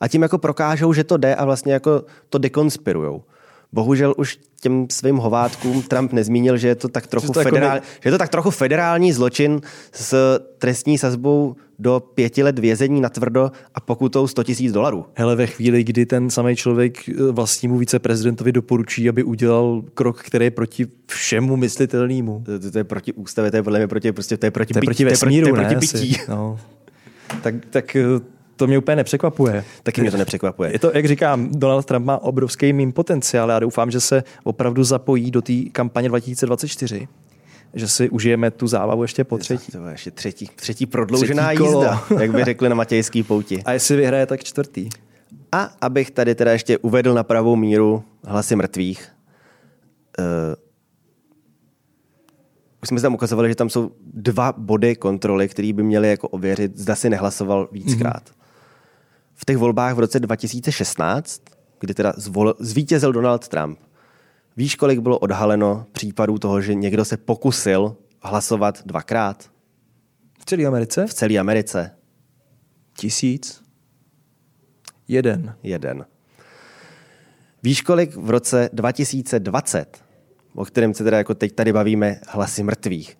a tím jako prokážou, že to jde a vlastně jako to dekonspirujou. Bohužel už těm svým hovátkům Trump nezmínil, že je to tak trochu, to federál, jako že je to tak trochu federální zločin s trestní sazbou do pěti let vězení na tvrdo a pokutou 100 tisíc dolarů. Hele, ve chvíli, kdy ten samý člověk eh, vlastnímu viceprezidentovi doporučí, aby udělal krok, který je proti všemu myslitelnému. To, to, to, je proti ústavě, to je podle mě proti, prostě, to je proti, to je proti vesmíru, to je proti, to je proti bytí. No. Tak, tak eh, to mě úplně nepřekvapuje. Taky mě to nepřekvapuje. Je to, jak říkám, Donald Trump má obrovský mým potenciál a doufám, že se opravdu zapojí do té kampaně 2024 že si užijeme tu zábavu ještě po třetí. To je ještě třetí, třetí prodloužená třetí jízda, jak by řekli na Matějský pouti. A jestli vyhraje, tak čtvrtý. A abych tady teda ještě uvedl na pravou míru hlasy mrtvých, uh, už jsme tam ukazovali, že tam jsou dva body kontroly, které by měly jako ověřit, zda si nehlasoval víckrát. Mm-hmm. V těch volbách v roce 2016, kdy teda zvol, zvítězil Donald Trump, víš, kolik bylo odhaleno případů toho, že někdo se pokusil hlasovat dvakrát? V celé Americe? V celé Americe. Tisíc? Jeden. Jeden. Víš, kolik v roce 2020, o kterém se teda jako teď tady bavíme, hlasy mrtvých,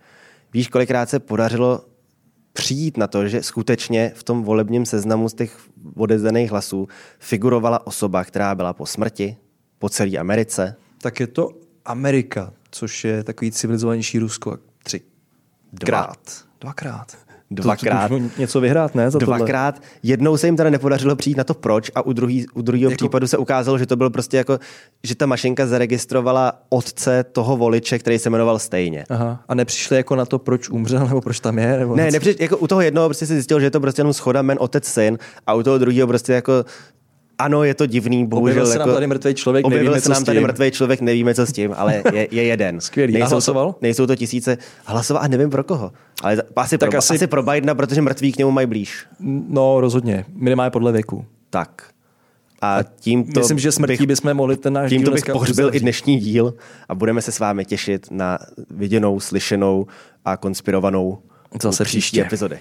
víš, kolikrát se podařilo přijít na to, že skutečně v tom volebním seznamu z těch odezdaných hlasů figurovala osoba, která byla po smrti po celé Americe? Tak je to Amerika, což je takový civilizovanější Rusko. Tři. Dvakrát. Dvakrát. Dvakrát. To, to něco vyhrát, ne? Za Dvakrát. Tohle. Jednou se jim teda nepodařilo přijít na to proč a u, druhý, u druhého jako... případu se ukázalo, že to bylo prostě jako, že ta mašinka zaregistrovala otce toho voliče, který se jmenoval stejně. Aha. A nepřišli jako na to, proč umřel nebo proč tam je? Nebo ne, nepřišli, jako u toho jednoho prostě se zjistil, že je to prostě jenom schoda men otec syn a u toho druhého prostě jako ano, je to divný, bohužel. Objevil se nám jako, tady mrtvý člověk, objevil nevíme, se nám tady mrtvý člověk, nevíme, co s tím, ale je, je jeden. Skvělý. Nejsou a hlasoval? To, nejsou to tisíce. Hlasoval a nevím pro koho. Ale asi, tak pro, asi... asi pro Bidena, protože mrtví k němu mají blíž. No, rozhodně. Minimálně podle věku. Tak. A tímto Myslím, že smrtí bych, bychom mohli ten náš Tímto bych pohřbil i dnešní díl a budeme se s vámi těšit na viděnou, slyšenou a konspirovanou zase příští epizody.